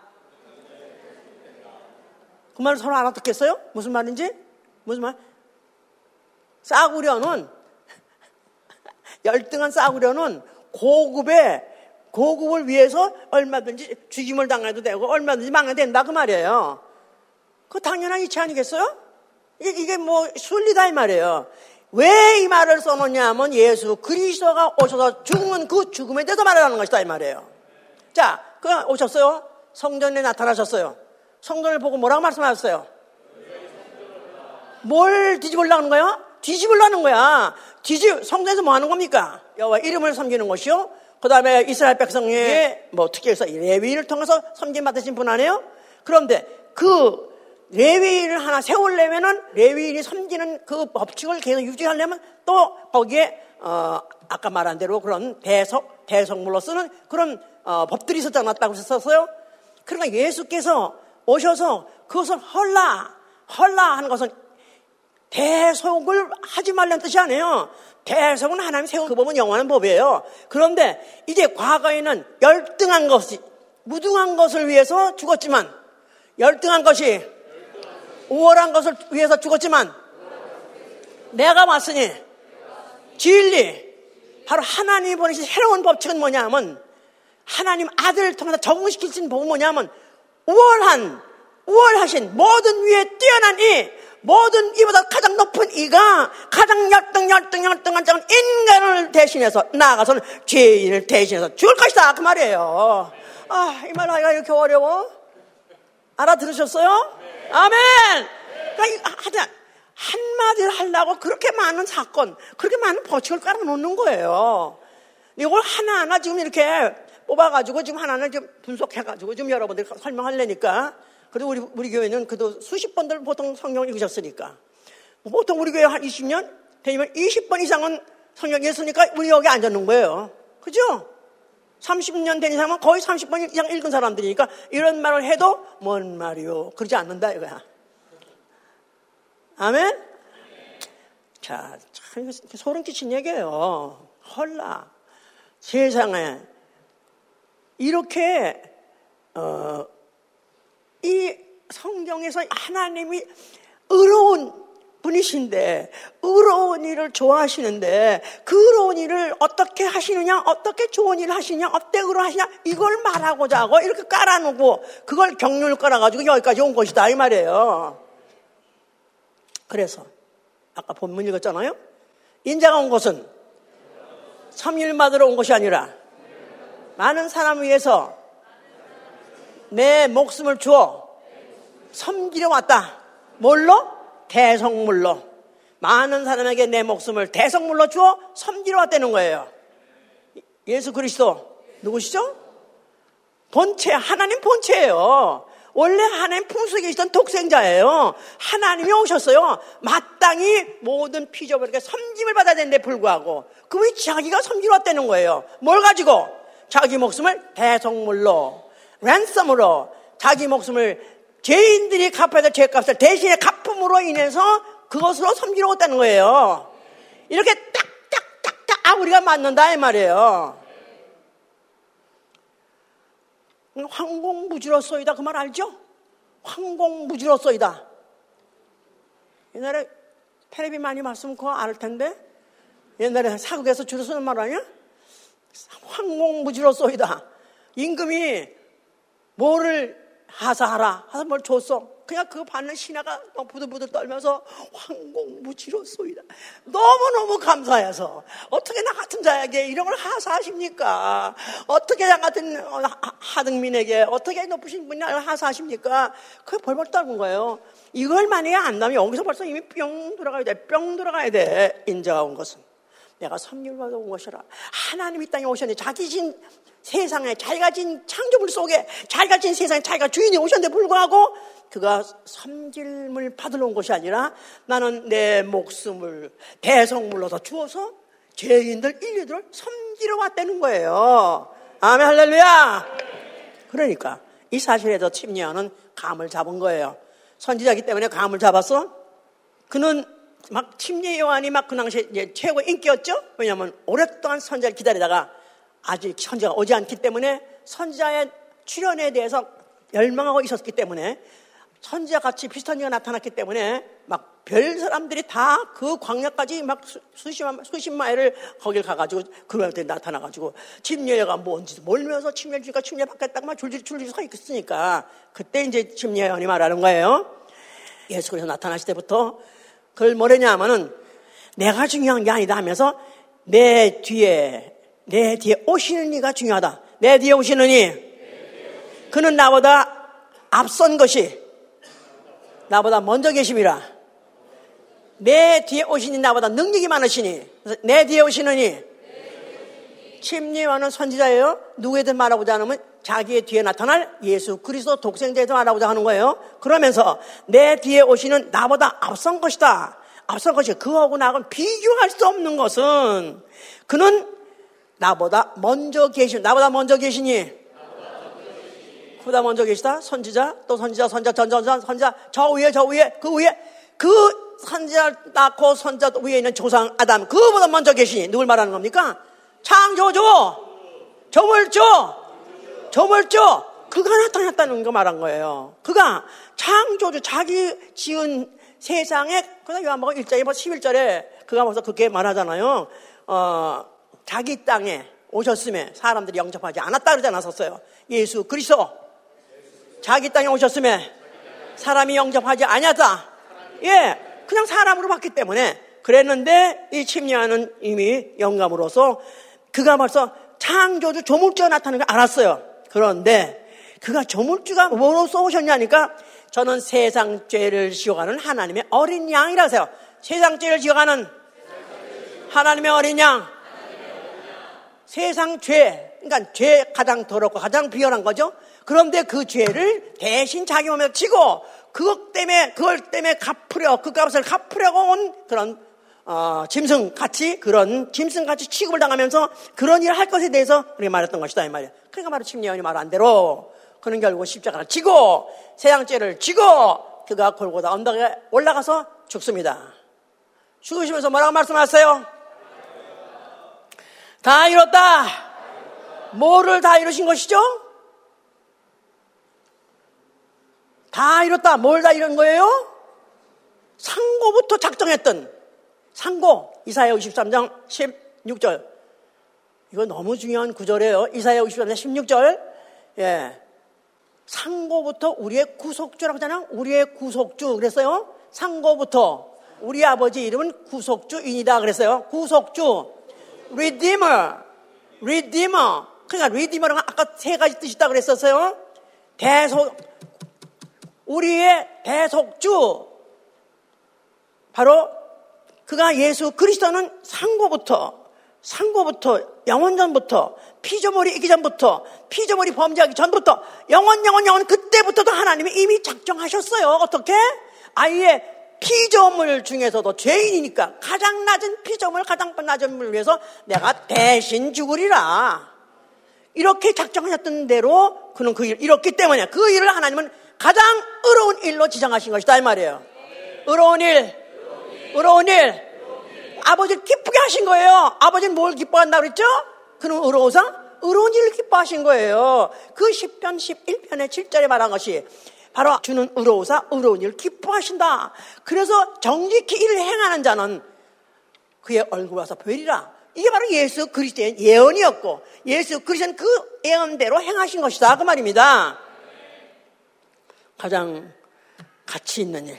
S1: 그 말을 서로 알아듣겠어요? 무슨 말인지? 무슨 말? 싸구려는 열등한 싸구려는 고급의 고급을 위해서 얼마든지 죽임을 당해도 되고 얼마든지 망해도 된다 그 말이에요. 그 당연한 이치 아니겠어요? 이게 뭐 순리다 이 말이에요. 왜 이 말을 써놓냐 하면 예수 그리스도가 오셔서 죽은 그 죽음에 대해서 말하는 것이다 이 말이에요. 자, 그 오셨어요. 성전에 나타나셨어요. 성전을 보고 뭐라고 말씀하셨어요? 뭘 뒤집으려는 거야? 뒤집으려는 거야. 뒤집 성전에서 뭐 하는 겁니까? 여호와 이름을 섬기는 것이요. 그 다음에 이스라엘 백성의 뭐 특히해서 레위인을 통해서 섬김 받으신 분 아니에요? 그런데 그 레위인을 하나 세우려면은 레위인이 섬기는 그 법칙을 계속 유지하려면 또 거기에 어 아까 말한 대로 그런 대속 대속물로 쓰는 그런 어 법들이 있었지 않았다고 했었어요. 그러니까 예수께서 오셔서 그것을 헐라, 헐라 하는 것은 대속을 하지 말라는 뜻이 아니에요. 대속은 하나님 세운 그 법은 영원한 법이에요. 그런데 이제 과거에는 열등한 것이, 무등한 것을 위해서 죽었지만, 열등한 것이 우월한 것을 위해서 죽었지만, 내가 왔으니, 진리, 바로 하나님이 보내신 새로운 법칙은 뭐냐면, 하나님 아들을 통해서 적응시킬 수 있는 법은 뭐냐면, 우월한, 우월하신 모든 위에 뛰어난 이 모든 이보다 가장 높은 이가 가장 열등 열등 열등한 자는 인간을 대신해서 나아가서는 죄인을 대신해서 죽을 것이다 그 말이에요. 아 이 말 하기가 이렇게 어려워? 알아들으셨어요? 아멘. 그러니까 하여튼 한마디를 하려고 그렇게 많은 사건, 그렇게 많은 법칙을 깔아놓는 거예요. 이걸 하나하나 지금 이렇게 뽑아가지고 지금 하나는 좀 분석해가지고 좀 여러분들 설명하려니까 그리고 우리, 우리 교회는 그도 수십 번들 보통 성경을 읽으셨으니까. 보통 우리 교회 한 20년 되면 20번 이상은 성경 읽었으니까 우리 여기 앉았는 거예요. 그죠? 30년 된 이상은 거의 30번 이상 읽은 사람들이니까 이런 말을 해도 뭔 말이요. 그러지 않는다 이거야. 아멘? 자, 참 소름 끼친 얘기예요. 헐라. 세상에 이렇게 어, 이 성경에서 하나님이 의로운 분이신데 의로운 일을 좋아하시는데 그 의로운 일을 어떻게 하시느냐 어떻게 좋은 일을 하시냐 의로 하시냐 이걸 말하고자 하고 이렇게 깔아놓고 그걸 경륜을 깔아가지고 여기까지 온 것이다 이 말이에요. 그래서 아까 본문 읽었잖아요? 인자가 온 것은 삼일 받으러 온 것이 아니라 많은 사람을 위해서 내 목숨을 주어 섬기려 왔다. 뭘로? 대성물로. 많은 사람에게 내 목숨을 대성물로 주어 섬기려 왔다는 거예요. 예수 그리스도 누구시죠? 본체, 하나님 본체예요. 원래 하나님 품속에 계시던 독생자예요. 하나님이 오셨어요. 마땅히 모든 피조물에게 섬김을 받아야 되는데 불구하고 그왜 자기가 섬기러 왔다는 거예요. 뭘 가지고? 자기 목숨을 대성물로 랜섬으로 자기 목숨을 죄인들이 갚아야 될 죄값을 대신에 갚음으로 인해서 그것으로 섬기러 왔다는 거예요. 이렇게 딱딱딱딱 아 우리가 맞는다 이 말이에요. 황공무지로쏘이다 그 말 알죠? 황공무지로쏘이다. 옛날에 텔레비 많이 봤으면 그거 알 텐데 옛날에 사극에서 주로 쓰는 말 아니야? 황공무지로쏘이다. 임금이 뭐를 하사하라 하서 뭘 줬어. 그냥 그거 받는 신하가 부들부들 떨면서 황공무지로소이다. 너무너무 감사해서 어떻게 나 같은 자에게 이런 걸 하사하십니까? 어떻게 나 같은 하등민에게 어떻게 높으신 분이 하사하십니까? 그게 벌벌 떨는 거예요. 이걸 만약에 안다면 여기서 벌써 이미 뿅 들어가야 돼. 뿅 들어가야 돼. 인자가 온 것은. 내가 선율받아 온 것이라. 하나님이 땅에 오셨는데 자기 신 세상에 자기가 진 창조물 속에 자기가 진 세상에 자기가 주인이 오셨는데 불구하고 그가 섬질물 받으러 온 것이 아니라 나는 내 목숨을 대성물로서 주어서 죄인들 인류들을 섬기러 왔다는 거예요. 아멘 할렐루야. 그러니까 이 사실에서 침례하는 감을 잡은 거예요. 선지자기 때문에 감을 잡았어. 그는 막 침례 요한이 막 그 당시에 최고 인기였죠. 왜냐하면 오랫동안 선지자를 기다리다가 아직 선지자가 오지 않기 때문에 선지자의 출현에 대해서 열망하고 있었기 때문에 선지자 같이 비슷한 이가 나타났기 때문에 막 별 사람들이 다 그 광야까지 막 수십, 수십 마일을 거길 가가지고 그한테 나타나가지고 침례가 뭔지 몰면서 침례 주니까 침례 받겠다고 막 줄줄 줄줄 서 있으니까 그때 이제 침례원이 말하는 거예요. 예수 그래서 나타나실 때부터 그걸 뭐랬냐 하면은 내가 중요한 게 아니다 하면서 내 뒤에 내 뒤에 오시는 이가 중요하다. 내 뒤에 오시는 이. 그는 나보다 앞선 것이 나보다 먼저 계심이라. 내 뒤에 오시니 나보다 능력이 많으시니 내 뒤에 오시느니 침례와는 선지자예요. 누구에든 말하고자 하면 자기의 뒤에 나타날 예수 그리스도 독생자에도 말하고자 하는 거예요. 그러면서 내 뒤에 오시는 나보다 앞선 것이다. 앞선 것이 그하고 나하고는 비교할 수 없는 것은 그는 나보다 먼저 계신, 나보다 먼저 계시니 그보다 먼저 계시다. 선지자, 또 선지자, 선지자, 전전전, 선지자, 저 위에, 저 위에, 그 위에, 그 선지자 낳고 선지자 위에 있는 조상 아담, 그보다 먼저 계시니, 누굴 말하는 겁니까? 창조주, 조물주, 조물주, 그가 나타났다는 거 말한 거예요. 그가 창조주, 자기 지은 세상에, 그다 요한복음 1장에 11절에 그가 벌써 그렇게 말하잖아요. 어, 자기 땅에 오셨음에 사람들이 영접하지 않았다 그러지 않았었어요. 예수 그리스도 자기 땅에 오셨음에 사람이 영접하지 않았다. 예, 그냥 사람으로 봤기 때문에 그랬는데 이 침례하는 이미 영감으로서 그가 벌써 창조주 조물주가 나타나는 걸 알았어요. 그런데 그가 조물주가 뭐로써 오셨냐니까 저는 세상 죄를 지어가는 하나님의 어린 양이라서요. 세상 죄를 지어가는 하나님의 어린 양. 세상 죄, 그러니까 죄 가장 더럽고 가장 비열한 거죠. 그런데 그 죄를 대신 자기 몸에 지고 그것 때문에 그걸 때문에 갚으려 그 값을 갚으려고 온 그런 어, 짐승 같이 그런 짐승 같이 취급을 당하면서 그런 일을 할 것에 대해서 우리가 말했던 것이다 이 말이야. 그러니까 바로 침례원이 말한 대로 그는 결국 십자가를 지고 세상죄를 지고 그가 골고다 언덕에 올라가서 죽습니다. 죽으시면서 뭐라고 말씀하세요? 다 이뤘다. 뭐를 다 이루신 것이죠? 다 이뤘다. 뭘 다 이룬 거예요? 상고부터 작정했던 상고 이사야 53장 16절 이거 너무 중요한 구절이에요. 이사야 53장 16절 예. 상고부터 우리의 구속주라고 하잖아요. 우리의 구속주 그랬어요. 상고부터 우리 아버지 이름은 구속주인이다 그랬어요. 구속주 redeemer redeemer 그러니까 redeemer가 아까 세 가지 뜻이 있다 그랬었어요. 대속 우리의 대속주 바로 그가 예수 그리스도는 상고부터 상고부터 영원전부터 피조물이 있기 전부터 피조물이 범죄하기 전부터 영원 영원 영원 그때부터도 하나님이 이미 작정하셨어요. 어떻게? 아예 피조물 중에서도 죄인이니까 가장 낮은 피조물 가장 낮은 물 위해서 내가 대신 죽으리라. 이렇게 작정하셨던 대로 그는 그 일, 이렇기 때문에 그 일을 하나님은 가장 의로운 일로 지정하신 것이다 이 말이에요. 의로운 일, 의로운 일. 아버지를 기쁘게 하신 거예요. 아버지는 뭘 기뻐한다고 그랬죠? 그는 의로우사? 의로운 일을 기뻐하신 거예요. 그 10편 11편의 7절에 말한 것이 바로 주는 의로우사 의로운 일을 기뻐하신다. 그래서 정직히 일을 행하는 자는 그의 얼굴 와서 보리라. 이게 바로 예수 그리스도의 예언이었고 예수 그리스도는 그 예언대로 행하신 것이다. 그 말입니다. 가장 가치 있는 일,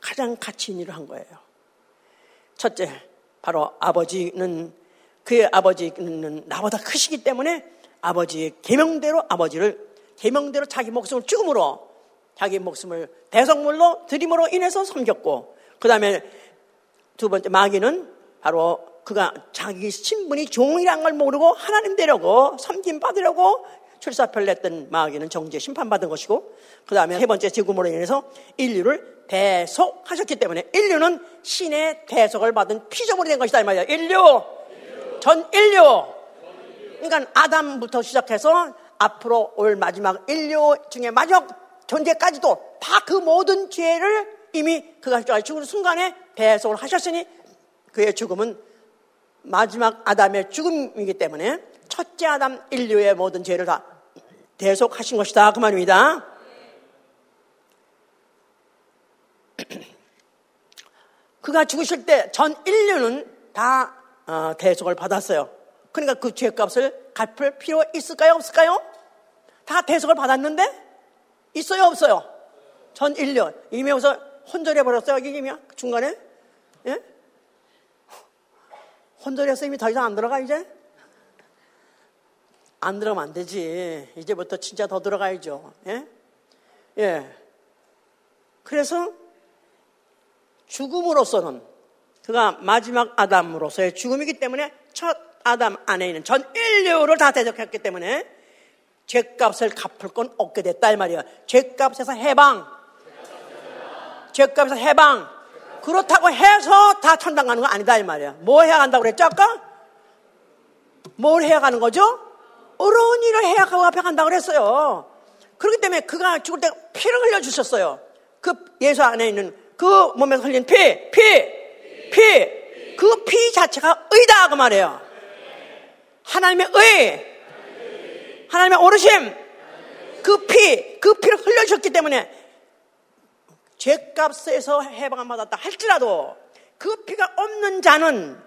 S1: 가장 가치 있는 일을 한 거예요. 첫째, 바로 아버지는 그의 아버지는 나보다 크시기 때문에 아버지의 계명대로 아버지를 계명대로 자기 목숨을 죽음으로 자기 목숨을 대성물로 드림으로 인해서 섬겼고 그 다음에 두 번째 마귀는 바로 그가 자기 신분이 종이란 걸 모르고 하나님 되려고 섬김 받으려고 출사표를 냈던 마귀는 정죄 심판받은 것이고 그 다음에 세 번째 죽음으로 인해서 인류를 대속하셨기 때문에 인류는 신의 대속을 받은 피조물이 된 것이다 이 말이야. 인류! 전 인류! 그러니까 아담부터 시작해서 앞으로 올 마지막 인류 중에 마지막 존재까지도 다 그 모든 죄를 이미 그가 죽은 순간에 대속을 하셨으니 그의 죽음은 마지막 아담의 죽음이기 때문에 첫째 아담 인류의 모든 죄를 다 대속하신 것이다. 그 말입니다. 그가 죽으실 때 전 인류는 다 어, 대속을 받았어요. 그러니까 그 죄값을 갚을 필요 있을까요? 없을까요? 다 대속을 받았는데 있어요? 없어요? 전 인류 이미 여기서 혼절해 버렸어요. 이미 중간에 예? 혼절해서 이미 더 이상 안 들어가 이제 안 들어가면 안 되지. 이제부터 진짜 더 들어가야죠. 예? 예. 그래서 죽음으로서는 그가 마지막 아담으로서의 죽음이기 때문에 첫 아담 안에 있는 전 인류를 다 대적했기 때문에 죄값을 갚을 건 없게 됐다 이 말이야. 죄값에서 해방. 죄값에서 해방. 그렇다고 해서 다 천당 가는 거 아니다 이 말이야. 뭐 해야 한다고 그랬죠 아까? 뭘 해야 가는 거죠? 어려운 일을 해야 그 앞에 간다고 그랬어요. 그렇기 때문에 그가 죽을 때 피를 흘려 주셨어요. 그 예수 안에 있는 그 몸에서 흘린 피, 피, 피. 그 피 자체가 의다 그 말이에요. 하나님의 의, 하나님의 오르심, 그 피, 그 피를 흘려 주셨기 때문에 죄값에서 해방을 받았다 할지라도 그 피가 없는 자는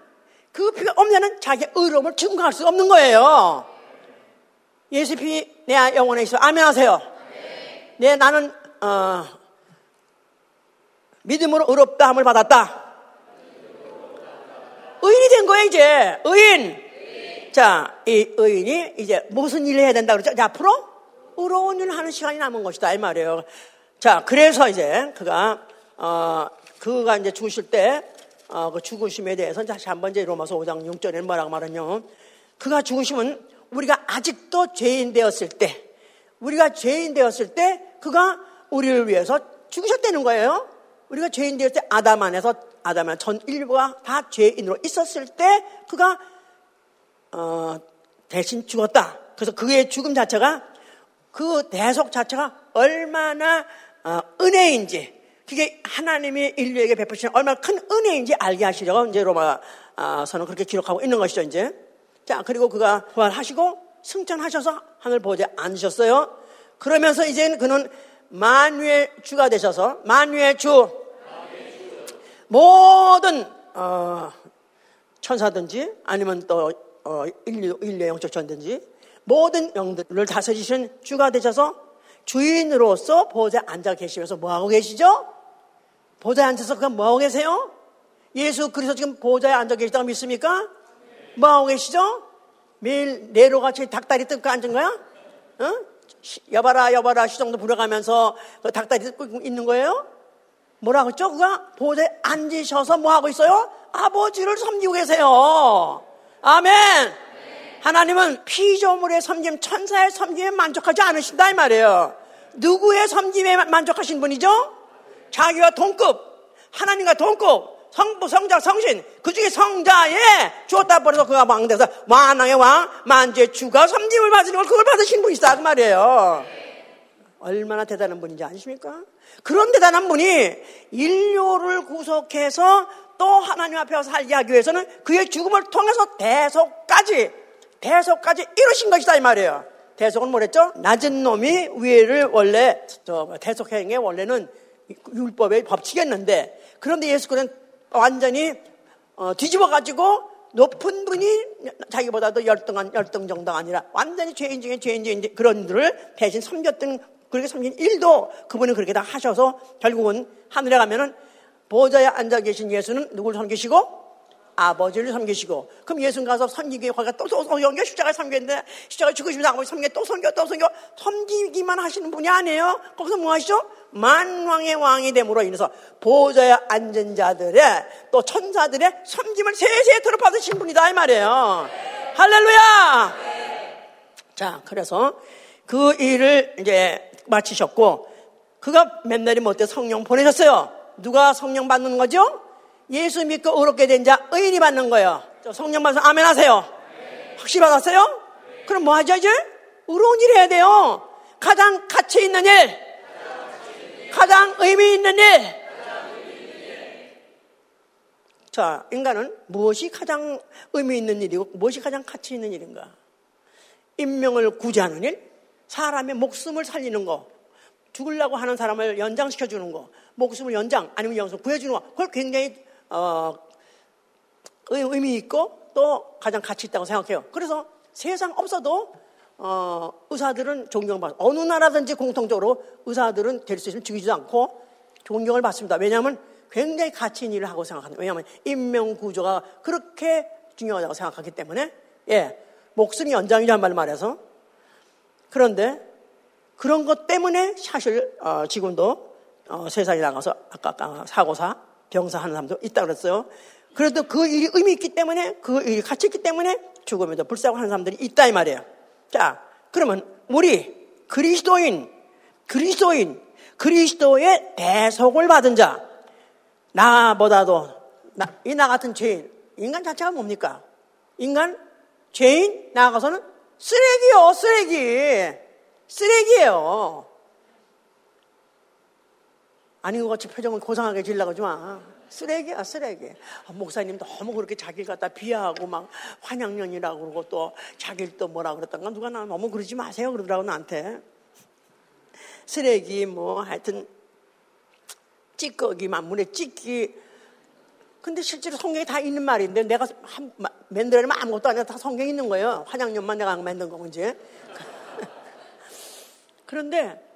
S1: 그 피가 없는 자는 자기 의로움을 증거할 수 없는 거예요. 예수 피내 영혼에 있어 아멘 하세요. 네, 나는 어, 믿음으로 의롭다함을 받았다. 의인이 된 거예요 이제 의인. 자, 이 의인이 이제 무슨 일을 해야 된다 그러죠? 자, 앞으로 의로운 일을 하는 시간이 남은 것이다 이 말이에요. 자, 그래서 이제 그가 어, 그가 이제 죽으실 때 어, 그 죽으심에 대해서 다시 한번 이제 로마서 5장 6절에 뭐라고 말하냐. 그가 죽으심은 우리가 아직도 죄인 되었을 때, 우리가 죄인 되었을 때 그가 우리를 위해서 죽으셨다는 거예요. 우리가 죄인 되었을 때 아담 안에서 아담 안, 전 인류가 다 죄인으로 있었을 때 그가 어, 대신 죽었다. 그래서 그의 죽음 자체가 그 대속 자체가 얼마나 어, 은혜인지 그게 하나님이 인류에게 베푸신 얼마나 큰 은혜인지 알게 하시려고 이제 로마서는 그렇게 기록하고 있는 것이죠 이제 자 그리고 그가 부활하시고 승천하셔서 하늘 보좌에 앉으셨어요 그러면서 이제는 그는 만유의 주가 되셔서 만유의 주 모든 어, 천사든지 아니면 또 어, 인류, 인류의 영적 전든지 모든 영들을 다스리시는 주가 되셔서 주인으로서 보좌에 앉아 계시면서 뭐하고 계시죠? 보좌에 앉아서 그럼 뭐하고 계세요? 예수 그리스도 지금 보좌에 앉아 계시다고 믿습니까? 뭐하고 계시죠? 매일 내로같이 닭다리 뜯고 앉은 거야? 어? 여봐라 여봐라 시정도 부려가면서 그 닭다리 뜯고 있는 거예요? 뭐라고 했죠? 그가 보좌에 앉으셔서 뭐하고 있어요? 아버지를 섬기고 계세요. 아멘! 하나님은 피조물의 섬김, 천사의 섬김에 만족하지 않으신다 이 말이에요. 누구의 섬김에 만족하신 분이죠? 자기와 동급, 하나님과 동급, 성부, 성자, 성신, 그 중에 성자에 주었다 버려서 그가 왕돼서 왕왕의 왕, 만주의 주가 섬김을 받으신 걸 그걸 받으신 분이시다 그 말이에요. 얼마나 대단한 분인지 아십니까? 그런 대단한 분이 인류를 구속해서 또 하나님 앞에 서 살게 하기 위해서는 그의 죽음을 통해서 대속까지 대속까지 이루신 것이다 이 말이에요. 대속은 뭐랬죠? 낮은 놈이 위를 원래 대속행의 원래는 율법의 법칙이었는데 그런데 예수 그는 완전히 어, 뒤집어 가지고 높은 분이 자기보다도 열등한 열등 정도가 아니라 완전히 죄인 중에 죄인 중에 그런 들을 대신 섬겼던 그렇게 섬긴 일도 그분은 그렇게 다 하셔서 결국은 하늘에 가면은 보좌에 앉아 계신 예수는 누굴 섬기시고 아버지를 섬기시고 그럼 예수님 가서 섬기기 거기가 또 섬겨 십자가 섬겼는데 십자가 죽으시면서 아버지 섬겨 또 섬겨 또 섬겨. 섬기기만 하시는 분이 아니에요. 거기서 뭐 하시죠? 만왕의 왕이 됨으로 인해서 보좌에 앉은 자들의 또 천사들의 섬김을 세세토록 받으신 분이다 이 말이에요. 할렐루야! 자 그래서 그 일을 이제 마치셨고 그가 맨날이 못해 성령 보내셨어요? 누가 성령 받는 거죠? 예수 믿고 의롭게 된 자 의인이 받는 거예요. 성령 받아서 아멘 하세요. 확실히 받았어요? 그럼 뭐 하죠 이제? 의로운 일 해야 돼요. 가장 가치 있는 일. 가장 의미 있는 일. 자, 인간은 무엇이 가장 의미 있는 일이고 무엇이 가장 가치 있는 일인가? 인명을 구제하는 일, 사람의 목숨을 살리는 거, 죽으려고 하는 사람을 연장시켜 주는 거, 목숨을 연장 아니면 영성 구해주는 거, 그걸 굉장히 어, 의미 있고 또 가장 가치 있다고 생각해요. 그래서 세상 없어도 어, 의사들은 존경받 어느 나라든지 공통적으로 의사들은 될 수 있으면 죽이지도 않고 존경을 받습니다. 왜냐하면 굉장히 가치 있는 일을 하고 생각합니다. 왜냐하면 인명 구조가 그렇게 중요하다고 생각하기 때문에 예 목숨이 연장이란 말 말해서 그런데 그런 것 때문에 사실 어, 지금도 어, 세상에 나가서 아까 사고사 병사하는 사람도 있다 그랬어요. 그래도 그 일이 의미 있기 때문에 그 일이 가치 있기 때문에 죽음에도 불쌍하고 하는 사람들이 있다 이 말이에요. 자, 그러면 우리 그리스도인, 그리스도인, 그리스도의 대속을 받은 자, 나보다도 나, 이 나 같은 죄인, 인간 자체가 뭡니까? 인간, 죄인, 나아가서는 쓰레기요, 쓰레기. 쓰레기예요. 아닌 것 같이 표정을 고상하게 질라고 하지 마. 쓰레기야, 쓰레기. 아, 목사님 너무 그렇게 자기를 갖다 비하하고 막 환양년이라고 그러고 또 자기를 또 뭐라 그랬던가 누가 나 너무 그러지 마세요 그러더라고 나한테. 쓰레기 뭐 하여튼 찌꺼기 만문에 찌기 근데 실제로 성경에 다 있는 말인데 내가 한, 만들어내면 아무것도 아니라 다 성경에 있는 거예요. 환양년만 내가 만든 거 문제. 그런데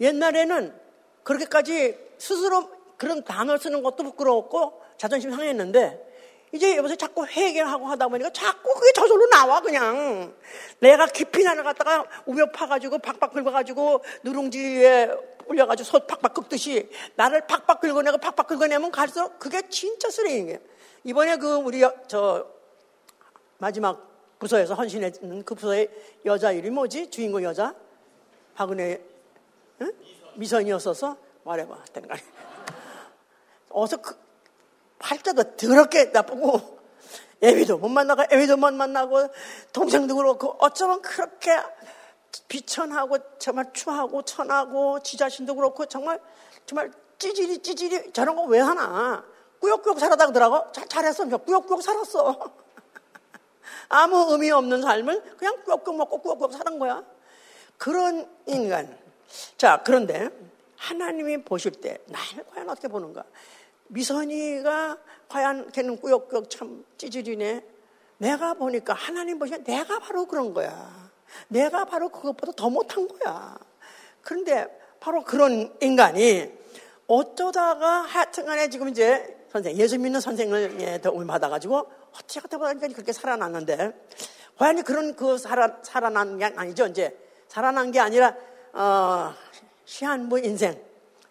S1: 옛날에는 그렇게까지 스스로 그런 단어를 쓰는 것도 부끄러웠고 자존심 상했는데 이제 여기서 자꾸 회개하고 하다 보니까 자꾸 그게 저절로 나와 그냥 내가 깊이 날아갔다가 우벼 파가지고 팍팍 긁어가지고 누룽지에 올려가지고 솥 팍팍 긁듯이 나를 팍팍 긁어내고 팍팍 긁어내면 갈수록 그게 진짜 쓰레기인 거예요 이번에 그 우리 저 마지막 부서에서 헌신했는 그 부서의 여자 이름이 뭐지? 주인공 여자? 박은혜 응? 미선이었어서 말해봐. 어서 그 팔자도 더럽게 나쁘고 애비도 못 만나고 애비도 못 만나고 동생도 그렇고 어쩌면 그렇게 비천하고 정말 추하고 천하고 지 자신도 그렇고 정말 정말 찌질이 찌질이 저런 거 왜 하나? 꾸역꾸역 살아다 그러더라고? 잘, 잘했어. 꾸역꾸역 살았어. 아무 의미 없는 삶을 그냥 꾸역꾸역 먹고 꾸역꾸역 사는 거야. 그런 인간 자 그런데 하나님이 보실 때 나를 과연 어떻게 보는가 미선이가 과연 걔는 꾸역꾸역 참 찌질이네. 내가 보니까 하나님 보시면 내가 바로 그런 거야. 내가 바로 그것보다 더 못한 거야. 그런데 바로 그런 인간이 어쩌다가 하여튼간에 지금 이제 선생 예수 믿는 선생을 예, 도움을 받아가지고 어떻게 하다 보니까 그렇게 살아났는데 과연 그런 그 살아, 살아난 게 아니죠. 이제 살아난 게 아니라 어, 시한부 인생.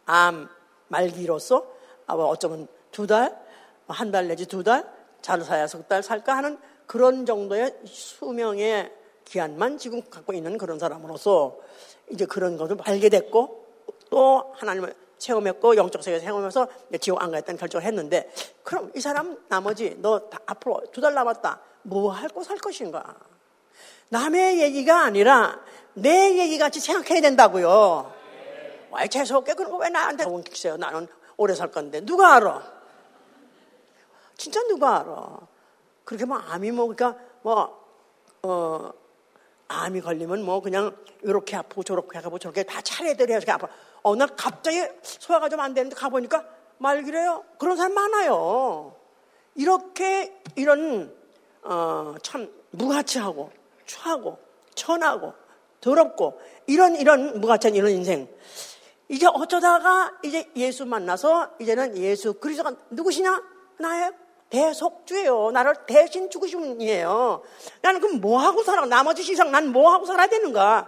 S1: 암 말기로서 아, 뭐 어쩌면 두 달, 한 달 내지 두 달, 잘 사야 석 달 살까 하는 그런 정도의 수명의 기한만 지금 갖고 있는 그런 사람으로서 이제 그런 것을 알게 됐고 또 하나님을 체험했고 영적 세계에서 체험하면서 지옥 안 가겠다는 결정을 했는데 그럼 이 사람 나머지 너 앞으로 두 달 남았다. 뭐 할고 살 것인가? 남의 얘기가 아니라 내 얘기 같이 생각해야 된다고요. 왜 재수 없게 그런 거 왜 나한테 원키세요? 나는 오래 살 건데 누가 알아? 진짜 누가 알아? 그렇게 뭐 암이 뭐 그러니까 뭐 어, 암이 걸리면 뭐 그냥 이렇게 아프고 저렇게 하고 저렇게 다 차례대로 해서 아파. 어느 날 갑자기 소화가 좀 안 되는데 가보니까 말기래요. 그런 사람 많아요. 이렇게 이런 어, 참 무가치하고 추하고 천하고 더럽고 이런 이런 무가치한 이런 인생 이제 어쩌다가 이제 예수 만나서 이제는 예수 그리스도가 누구시냐? 나의 대속주예요. 나를 대신 죽으신 분이에요. 나는 그럼 뭐 하고 살아? 나머지 세상 난 뭐 하고 살아야 되는가?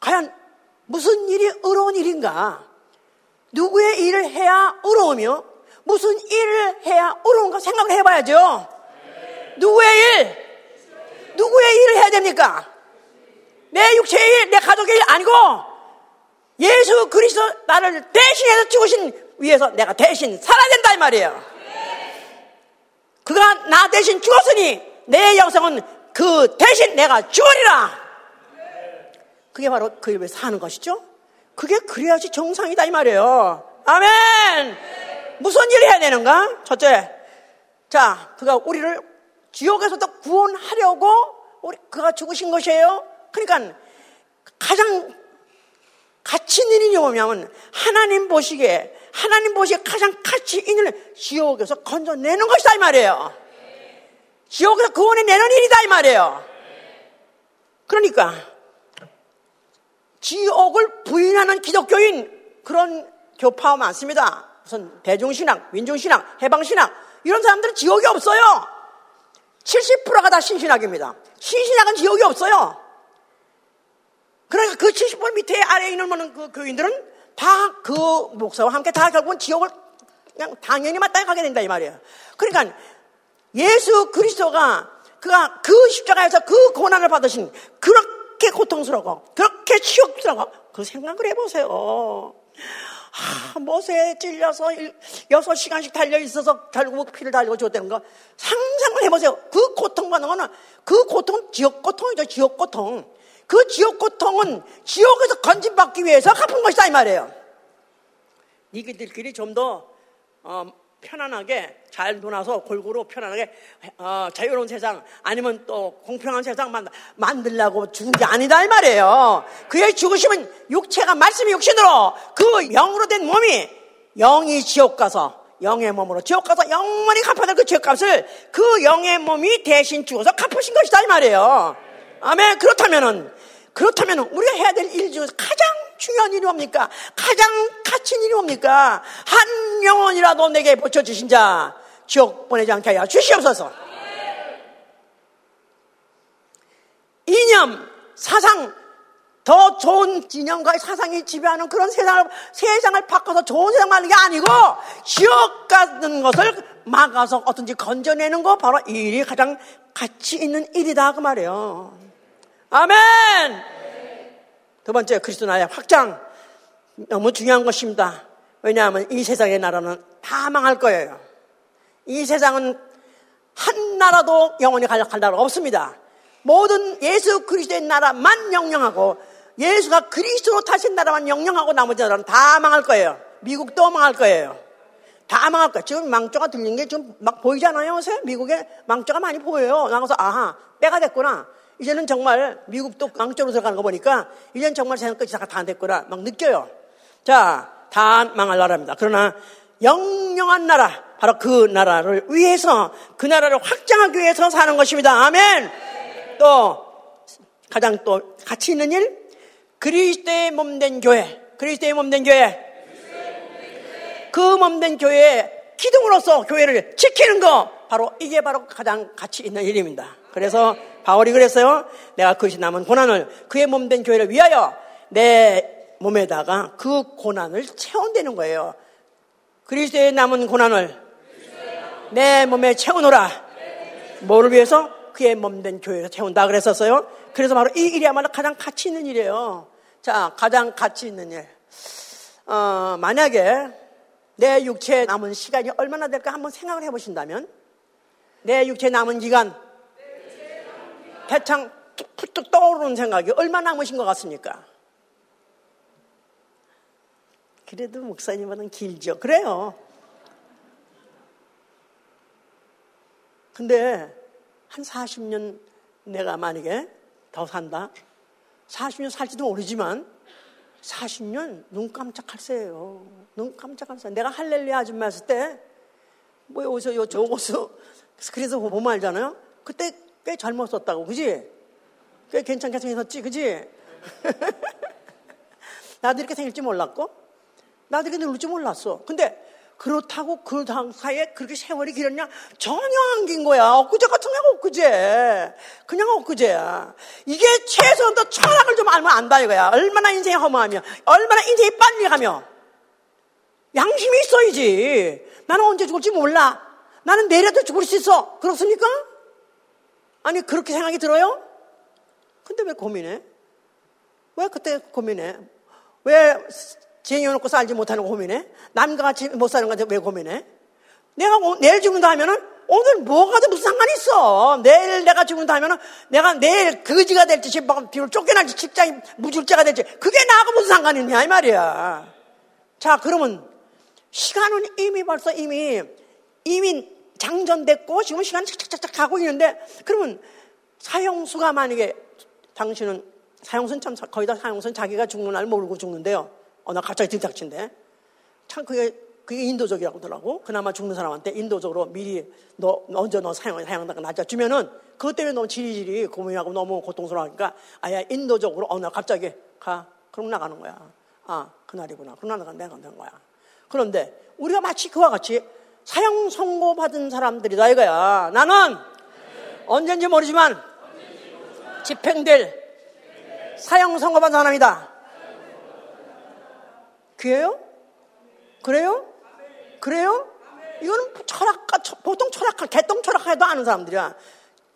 S1: 과연 무슨 일이 의로운 일인가? 누구의 일을 해야 의로우며 무슨 일을 해야 의로운가 생각을 해봐야죠. 누구의 일? 누구의 일을 해야 됩니까? 내 육체의 일, 내 가족의 일 아니고 예수 그리스도 나를 대신해서 죽으신 위해서 내가 대신 살아야 된다 이 말이에요. 그가 나 대신 죽었으니 내 영성은 그 대신 내가 죽으리라. 그게 바로 그 일을 사는 것이죠. 그게 그래야지 정상이다 이 말이에요. 아멘. 무슨 일을 해야 되는가? 첫째, 자, 그가 우리를 지옥에서도 구원하려고 우리 그가 죽으신 것이에요. 그러니까 가장 가치 있는 일이 뭐냐면 하나님 보시기에 하나님 보시기에 가장 가치 있는 지옥에서 건져내는 것이다 이 말이에요. 지옥에서 구원해 내는 일이다 이 말이에요. 그러니까 지옥을 부인하는 기독교인 그런 교파가 많습니다. 무슨 대중신앙, 민중신앙, 해방신앙 이런 사람들은 지옥이 없어요. 70%가 다 신신학입니다. 신신학은 지옥이 없어요. 그러니까 그 70번 밑에 아래에 있는 그 교인들은 다 그 목사와 함께 다 결국은 지옥을 그냥 당연히 마땅히 가게 된다 이 말이에요. 그러니까 예수 그리스도가 그가 그 십자가에서 그 고난을 받으신 그렇게 고통스러워 그렇게 치욕스러워 그 생각을 해보세요. 아, 못에 찔려서 여섯 시간씩 달려 있어서 결국 피를 달고 줬다는 거 상상을 해보세요. 그 고통받는 거는 그 고통 지옥 고통이죠. 지옥 고통. 그 지옥 고통은 지옥에서 건진받기 위해서 갚은 것이다 이 말이에요. 니들끼리 좀더 어, 편안하게 잘 놀아서 골고루 편안하게 어, 자유로운 세상 아니면 또 공평한 세상 만, 만들려고 죽은 게 아니다 이 말이에요. 그의 죽으시면 육체가 말씀이 육신으로 그 영으로 된 몸이 영이 지옥 가서 영의 몸으로 지옥 가서 영원히 갚아야 될 그 죄값을 그 영의 몸이 대신 죽어서 갚으신 것이다 이 말이에요. 아멘. 그렇다면은 그렇다면 우리가 해야 될 일 중에서 가장 중요한 일이 뭡니까? 가장 있는 일이 뭡니까? 한 영혼이라도 내게 붙여주신 자, 지옥 보내지 않게 하여 주시옵소서. 이념, 사상, 더 좋은 진영과 사상이 지배하는 그런 세상을, 세상을 바꿔서 좋은 세상 만드는 게 아니고, 지옥 가는 것을 막아서 어떤지 건져내는 거 바로 이 일이 가장 가치 있는 일이다. 그 말이에요. 아멘! 두 번째 그리스도 나의 확장 너무 중요한 것입니다. 왜냐하면 이 세상의 나라는 다 망할 거예요. 이 세상은 한 나라도 영원히 갈 나라가 없습니다. 모든 예수 그리스도의 나라만 영영하고 예수가 그리스도로 타신 나라만 영영하고 나머지 나라는 다 망할 거예요. 미국도 망할 거예요. 다 망할 거예요. 지금 망조가 들린 게좀막 보이잖아요. 요새 미국에 망조가 많이 보여요. 나가서 아하 때가 됐구나. 이제는 정말 미국도 깡쪽으로 들어가는 거 보니까 이제는 정말 세상 끝이 다 됐구나 막 느껴요. 자, 다 망할 나라입니다. 그러나 영영한 나라, 바로 그 나라를 위해서 그 나라를 확장하기 위해서 사는 것입니다. 아멘. 또 가장 또 가치 있는 일, 그리스도의 몸된 교회, 그리스도의 몸된 교회, 그 몸된 교회의 기둥으로서 교회를 지키는 거 바로 이게 바로 가장 가치 있는 일입니다. 그래서 바울이 그랬어요. 내가 그것이 남은 고난을 그의 몸된 교회를 위하여 내 몸에다가 그 고난을 채운다는 거예요. 그리스도의 남은 고난을 내 몸에 채우노라. 뭐를 위해서? 그의 몸된 교회를 채운다 그랬었어요. 그래서 바로 이 일이야말로 가장 가치 있는 일이에요. 자, 가장 가치 있는 일. 어, 만약에 내 육체에 남은 시간이 얼마나 될까 한번 생각을 해보신다면 내 육체에 남은 기간 대창 툭툭 떠오르는 생각이 얼마나 남으신 것 같습니까? 그래도 목사님은 길죠. 그래요. 근데 한 40년 내가 만약에 더 산다? 40년 살지도 모르지만 40년 눈 깜짝할 새예요. 눈 깜짝할 새. 내가 할렐루야 아줌마 했을 때, 뭐 여기서 요, 저 옷을, 그래서 보면 알잖아요. 그때 꽤 썼다고, 그지? 꽤 괜찮게 생겼지, 그지? 나도 이렇게 생길지 몰랐고, 나도 이렇게 늙을 줄 몰랐어. 근데 그렇다고 그 당사에 그렇게 세월이 길었냐? 전혀 안 긴 거야. 엊그제 같은 게 엊그제. 그냥 엊그제야. 이게 최소한도 철학을 좀 알면 안다 이거야. 얼마나 인생이 허무하며, 얼마나 인생이 빨리 가며. 양심이 있어야지. 나는 언제 죽을지 몰라. 나는 내일도 죽을 수 있어. 그렇습니까? 아니, 그렇게 생각이 들어요? 근데 왜 고민해? 왜 그때 고민해? 왜 쟁여놓고 살지 못하는 거 고민해? 남과 같이 못 사는 건데 왜 고민해? 내가 오, 내일 죽는다 하면은 오늘 뭐가 돼 무슨 상관이 있어? 내일 내가 죽는다 하면은 내가 내일 거지가 될지 비를 쫓겨날지 직장이 무줄자가 될지 그게 나하고 무슨 상관이 있냐 이 말이야. 자 그러면 시간은 이미 벌써 이미 이미 장전됐고 지금 시간이 착착착착 가고 있는데 그러면 사형수가 만약에 당신은 사형수는 참 거의 다 사형수는 자기가 죽는 날 모르고 죽는데요. 어 나 갑자기 등짝친데 참 그게 그게 인도적이라고 하더라고. 그나마 죽는 사람한테 인도적으로 미리 너 언제 너 사형 사형당가 낮아주면은 그것 때문에 너무 지리지리 고민하고 너무 고통스러워하니까 아야 인도적으로 어나 갑자기 가 그럼 나가는 거야. 아 그날이구나. 그럼 나가 내가 되는 거야. 그런데 우리가 마치 그와 같이 사형 선고 받은 사람들이다 이거야. 나는 언젠지 모르지만 집행될 사형 선고 받은 사람이다. 그래요? 그래요? 그래요? 이거는 철학가, 보통 철학가, 개똥 철학해도 아는 사람들이야.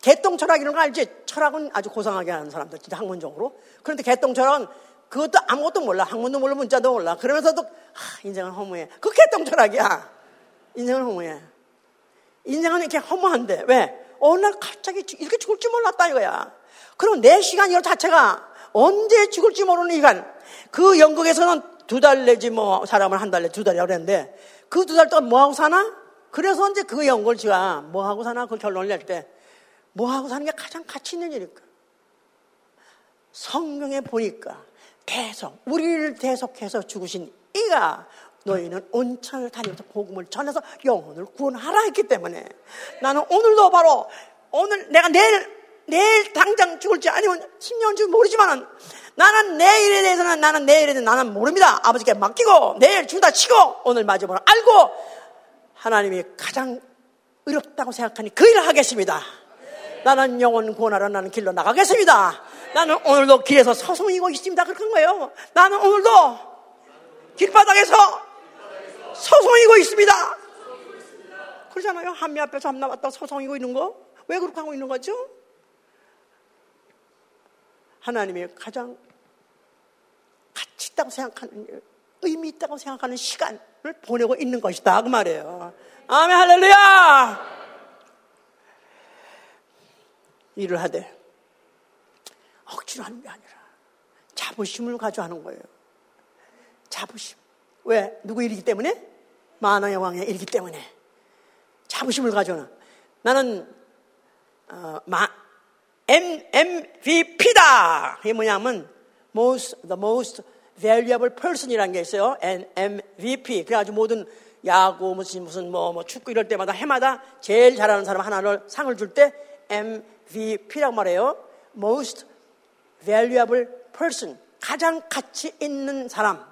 S1: 개똥 철학 이런 거 알지? 철학은 아주 고상하게 하는 사람들, 진짜 학문적으로. 그런데 개똥 철학은 그것도 아무것도 몰라. 학문도 몰라, 문자도 몰라. 그러면서도, 하, 인생은 허무해. 그 개똥 철학이야. 인생은 허무해. 인생은 이렇게 허무한데, 왜? 어느 날 갑자기 이렇게 죽을 줄 몰랐다 이거야. 그럼 내 시간 이거 자체가 언제 죽을지 모르는 이간 그 영국에서는 두 달 내지 뭐 사람을 한달내두 달이라고 그랬는데 그 두 달 동안 뭐 하고 사나? 그래서 이제 그 연구를 제가 뭐 하고 사나 그 결론을 낼 때 뭐 하고 사는 게 가장 가치 있는 일일까? 성경에 보니까 계속 우리를 대속해서 죽으신 이가 너희는 온천을 다니면서 복음을 전해서 영혼을 구원하라 했기 때문에 나는 오늘도 바로 오늘 내가 내일 내일 당장 죽을지 아니면 10년 줄 모르지만은 나는 내일에 대해서는 나는 내일에 대해서 나는 모릅니다. 아버지께 맡기고 내일 죽다 치고 오늘 마지막으로 알고 하나님이 가장 어렵다고 생각하니 그 일을 하겠습니다. 나는 영혼 구원하러 나는 길로 나가겠습니다. 나는 오늘도 길에서 서성이고 있습니다. 그런 거예요. 나는 오늘도 길바닥에서 서성이고 있습니다. 그러잖아요. 한미 앞에서 함 남았다 서성이고 있는 거. 왜 그렇게 하고 있는 거죠? 하나님이 가장 가치 있다고 생각하는 일, 의미 있다고 생각하는 시간을 보내고 있는 것이다. 그 말이에요. 아멘, 할렐루야! 일을 하되, 억지로 하는 게 아니라, 자부심을 가져 하는 거예요. 자부심. 왜? 누구 일이기 때문에? 만왕의 왕의 일이기 때문에. 자부심을 가져는 나는, 어, 마, M, MVP다! 이게 뭐냐면, most, the most valuable person이라는 게 있어요. MVP. 그래가지고 모든 야구, 무슨, 무슨, 뭐, 뭐, 축구 이럴 때마다 해마다 제일 잘하는 사람 하나를 상을 줄 때 MVP라고 말해요. most valuable person. 가장 가치 있는 사람.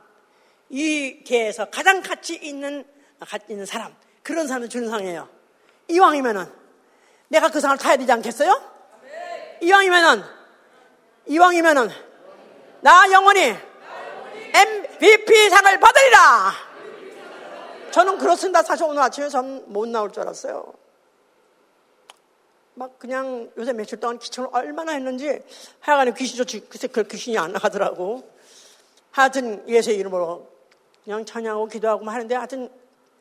S1: 이 개에서 가장 가치 있는, 가치 있는 사람. 그런 사람을 주는 상이에요. 이왕이면은 내가 그 상을 타야 되지 않겠어요? 이왕이면은, 이왕이면은, 나 영원히 MVP 상을 받으리라! 저는 그렇습니다. 사실 오늘 아침에 전 못 나올 줄 알았어요. 막 그냥 요새 며칠 동안 기침을 얼마나 했는지 하여간에 좋지, 글쎄 그 귀신이 안 나가더라고. 하여튼 예수의 이름으로 그냥 찬양하고 기도하고 하는데 하여튼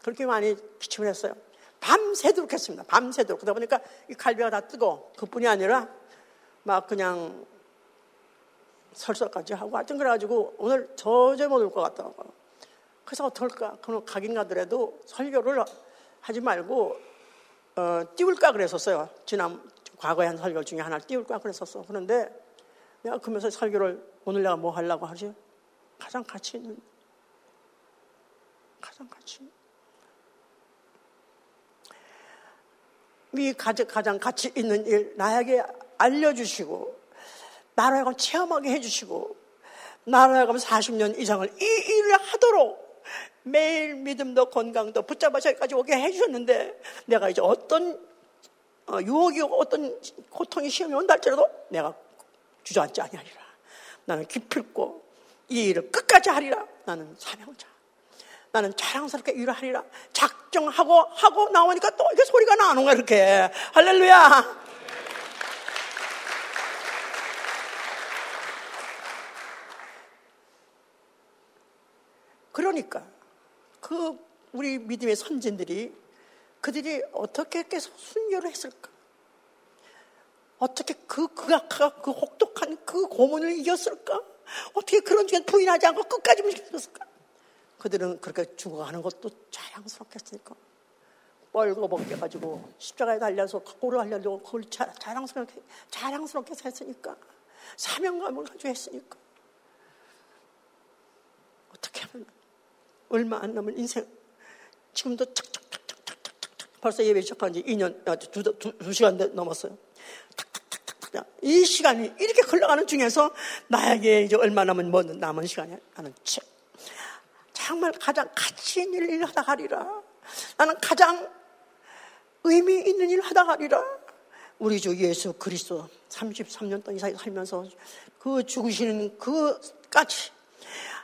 S1: 그렇게 많이 기침을 했어요. 밤새도록 했습니다. 밤새도록. 그러다 보니까 이 갈비가 다 뜨거. 그뿐이 아니라 막 그냥 설사까지 하고 하여튼 그래가지고 오늘 저제 못 올 것 같더라고요. 그래서 어떨까? 그럼 가긴 가더라도 설교를 하지 말고 어, 띄울까 그랬었어요. 지난 과거에 한 설교 중에 하나를 띄울까 그랬었어. 그런데 내가 그러면서 설교를 오늘 내가 뭐 하려고 하지? 가장 가치 있는 가장 가치 있는 이 가장 가치 있는 일 나에게 알려주시고 나로 하여금 체험하게 해주시고 나로 하여금 40년 이상을 이 일을 하도록 매일 믿음도 건강도 붙잡아 저기까지 오게 해주셨는데 내가 이제 어떤 어, 유혹이 어떤 고통이 시험이 온다 할지라도 내가 주저앉지 아니하리라. 나는 기필고 이 일을 끝까지 하리라. 나는 사명자. 나는 자랑스럽게 일을 하리라. 작정하고 하고 나오니까 또 이게 소리가 나는 거야 이렇게. 할렐루야. 그러니까 그 우리 믿음의 선진들이 그들이 어떻게 계속 순교를 했을까? 어떻게 그 극악한 그 혹독한 그 고문을 이겼을까? 어떻게 그런 중에 부인하지 않고 끝까지 무시했을까? 그들은 그렇게 죽어가는 것도 자랑스럽겠으니까. 뻘거벗겨 가지고 십자가에 달려서 고를 하려고 그걸 자랑스럽게 자랑스럽게 했으니까 사명감을 가지고 했으니까 어떻게 하면 얼마 안 남은 인생. 지금도 탁탁탁탁탁탁탁 벌써 예배 시작한 지 2년, 아, 두, 두, 두 시간 넘었어요. 이 시간이 이렇게 흘러가는 중에서 나에게 이제 얼마 남은 뭐 남은 시간이 나는 정말 가장 가치 있는 일을 하다 가리라. 나는 가장 의미 있는 일을 하다 가리라. 우리 주 예수 그리스도 33년 동안 이상 살면서 그 죽으시는 그까지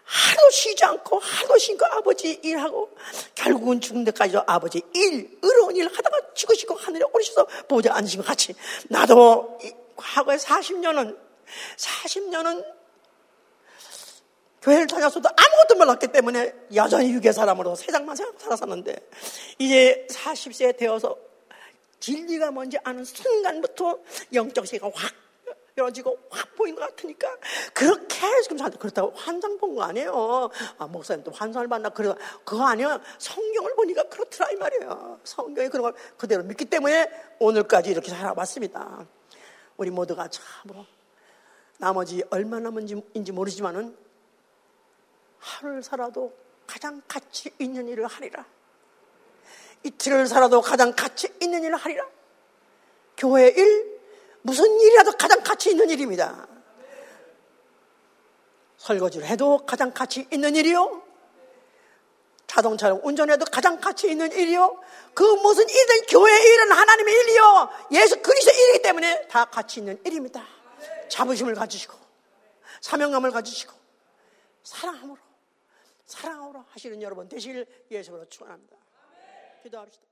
S1: 하루 쉬지 않고 하루 쉬고 아버지 일하고 결국은 죽는 데까지도 아버지 일, 의로운 일 하다가 죽으시고 하늘에 오르셔서 보좌 앉으시고 같이 나도 과거에 40년은 40년은 교회를 다녔어도 아무것도 몰랐기 때문에 여전히 유괴 사람으로 세상만 살았었는데 이제 40세 되어서 진리가 뭔지 아는 순간부터 영적 세계가 확 열어지고 확 보이는 것 같으니까 그렇게 지금 살 그렇다고 환상 본 거 아니에요. 아, 목사님 또 환상을 봤나 그래 그거 아니에요. 성경을 보니까 그렇더라 이 말이에요. 성경이 그런 걸 그대로 믿기 때문에 오늘까지 이렇게 살아왔습니다. 우리 모두가 참으로 나머지 얼마 남은지인지 모르지만은 하루를 살아도 가장 가치 있는 일을 하리라. 이틀을 살아도 가장 가치 있는 일을 하리라. 교회 일, 무슨 일이라도 가장 가치 있는 일입니다. 설거지를 해도 가장 가치 있는 일이요. 자동차를 운전해도 가장 가치 있는 일이요. 그 무슨 일은 교회 일은 하나님의 일이요. 예수 그리스도 일이기 때문에 다 가치 있는 일입니다. 자부심을 가지시고 사명감을 가지시고 사랑함으로 사랑으로 하시는 여러분 되실 예수로 축원합니다. 기도합시다.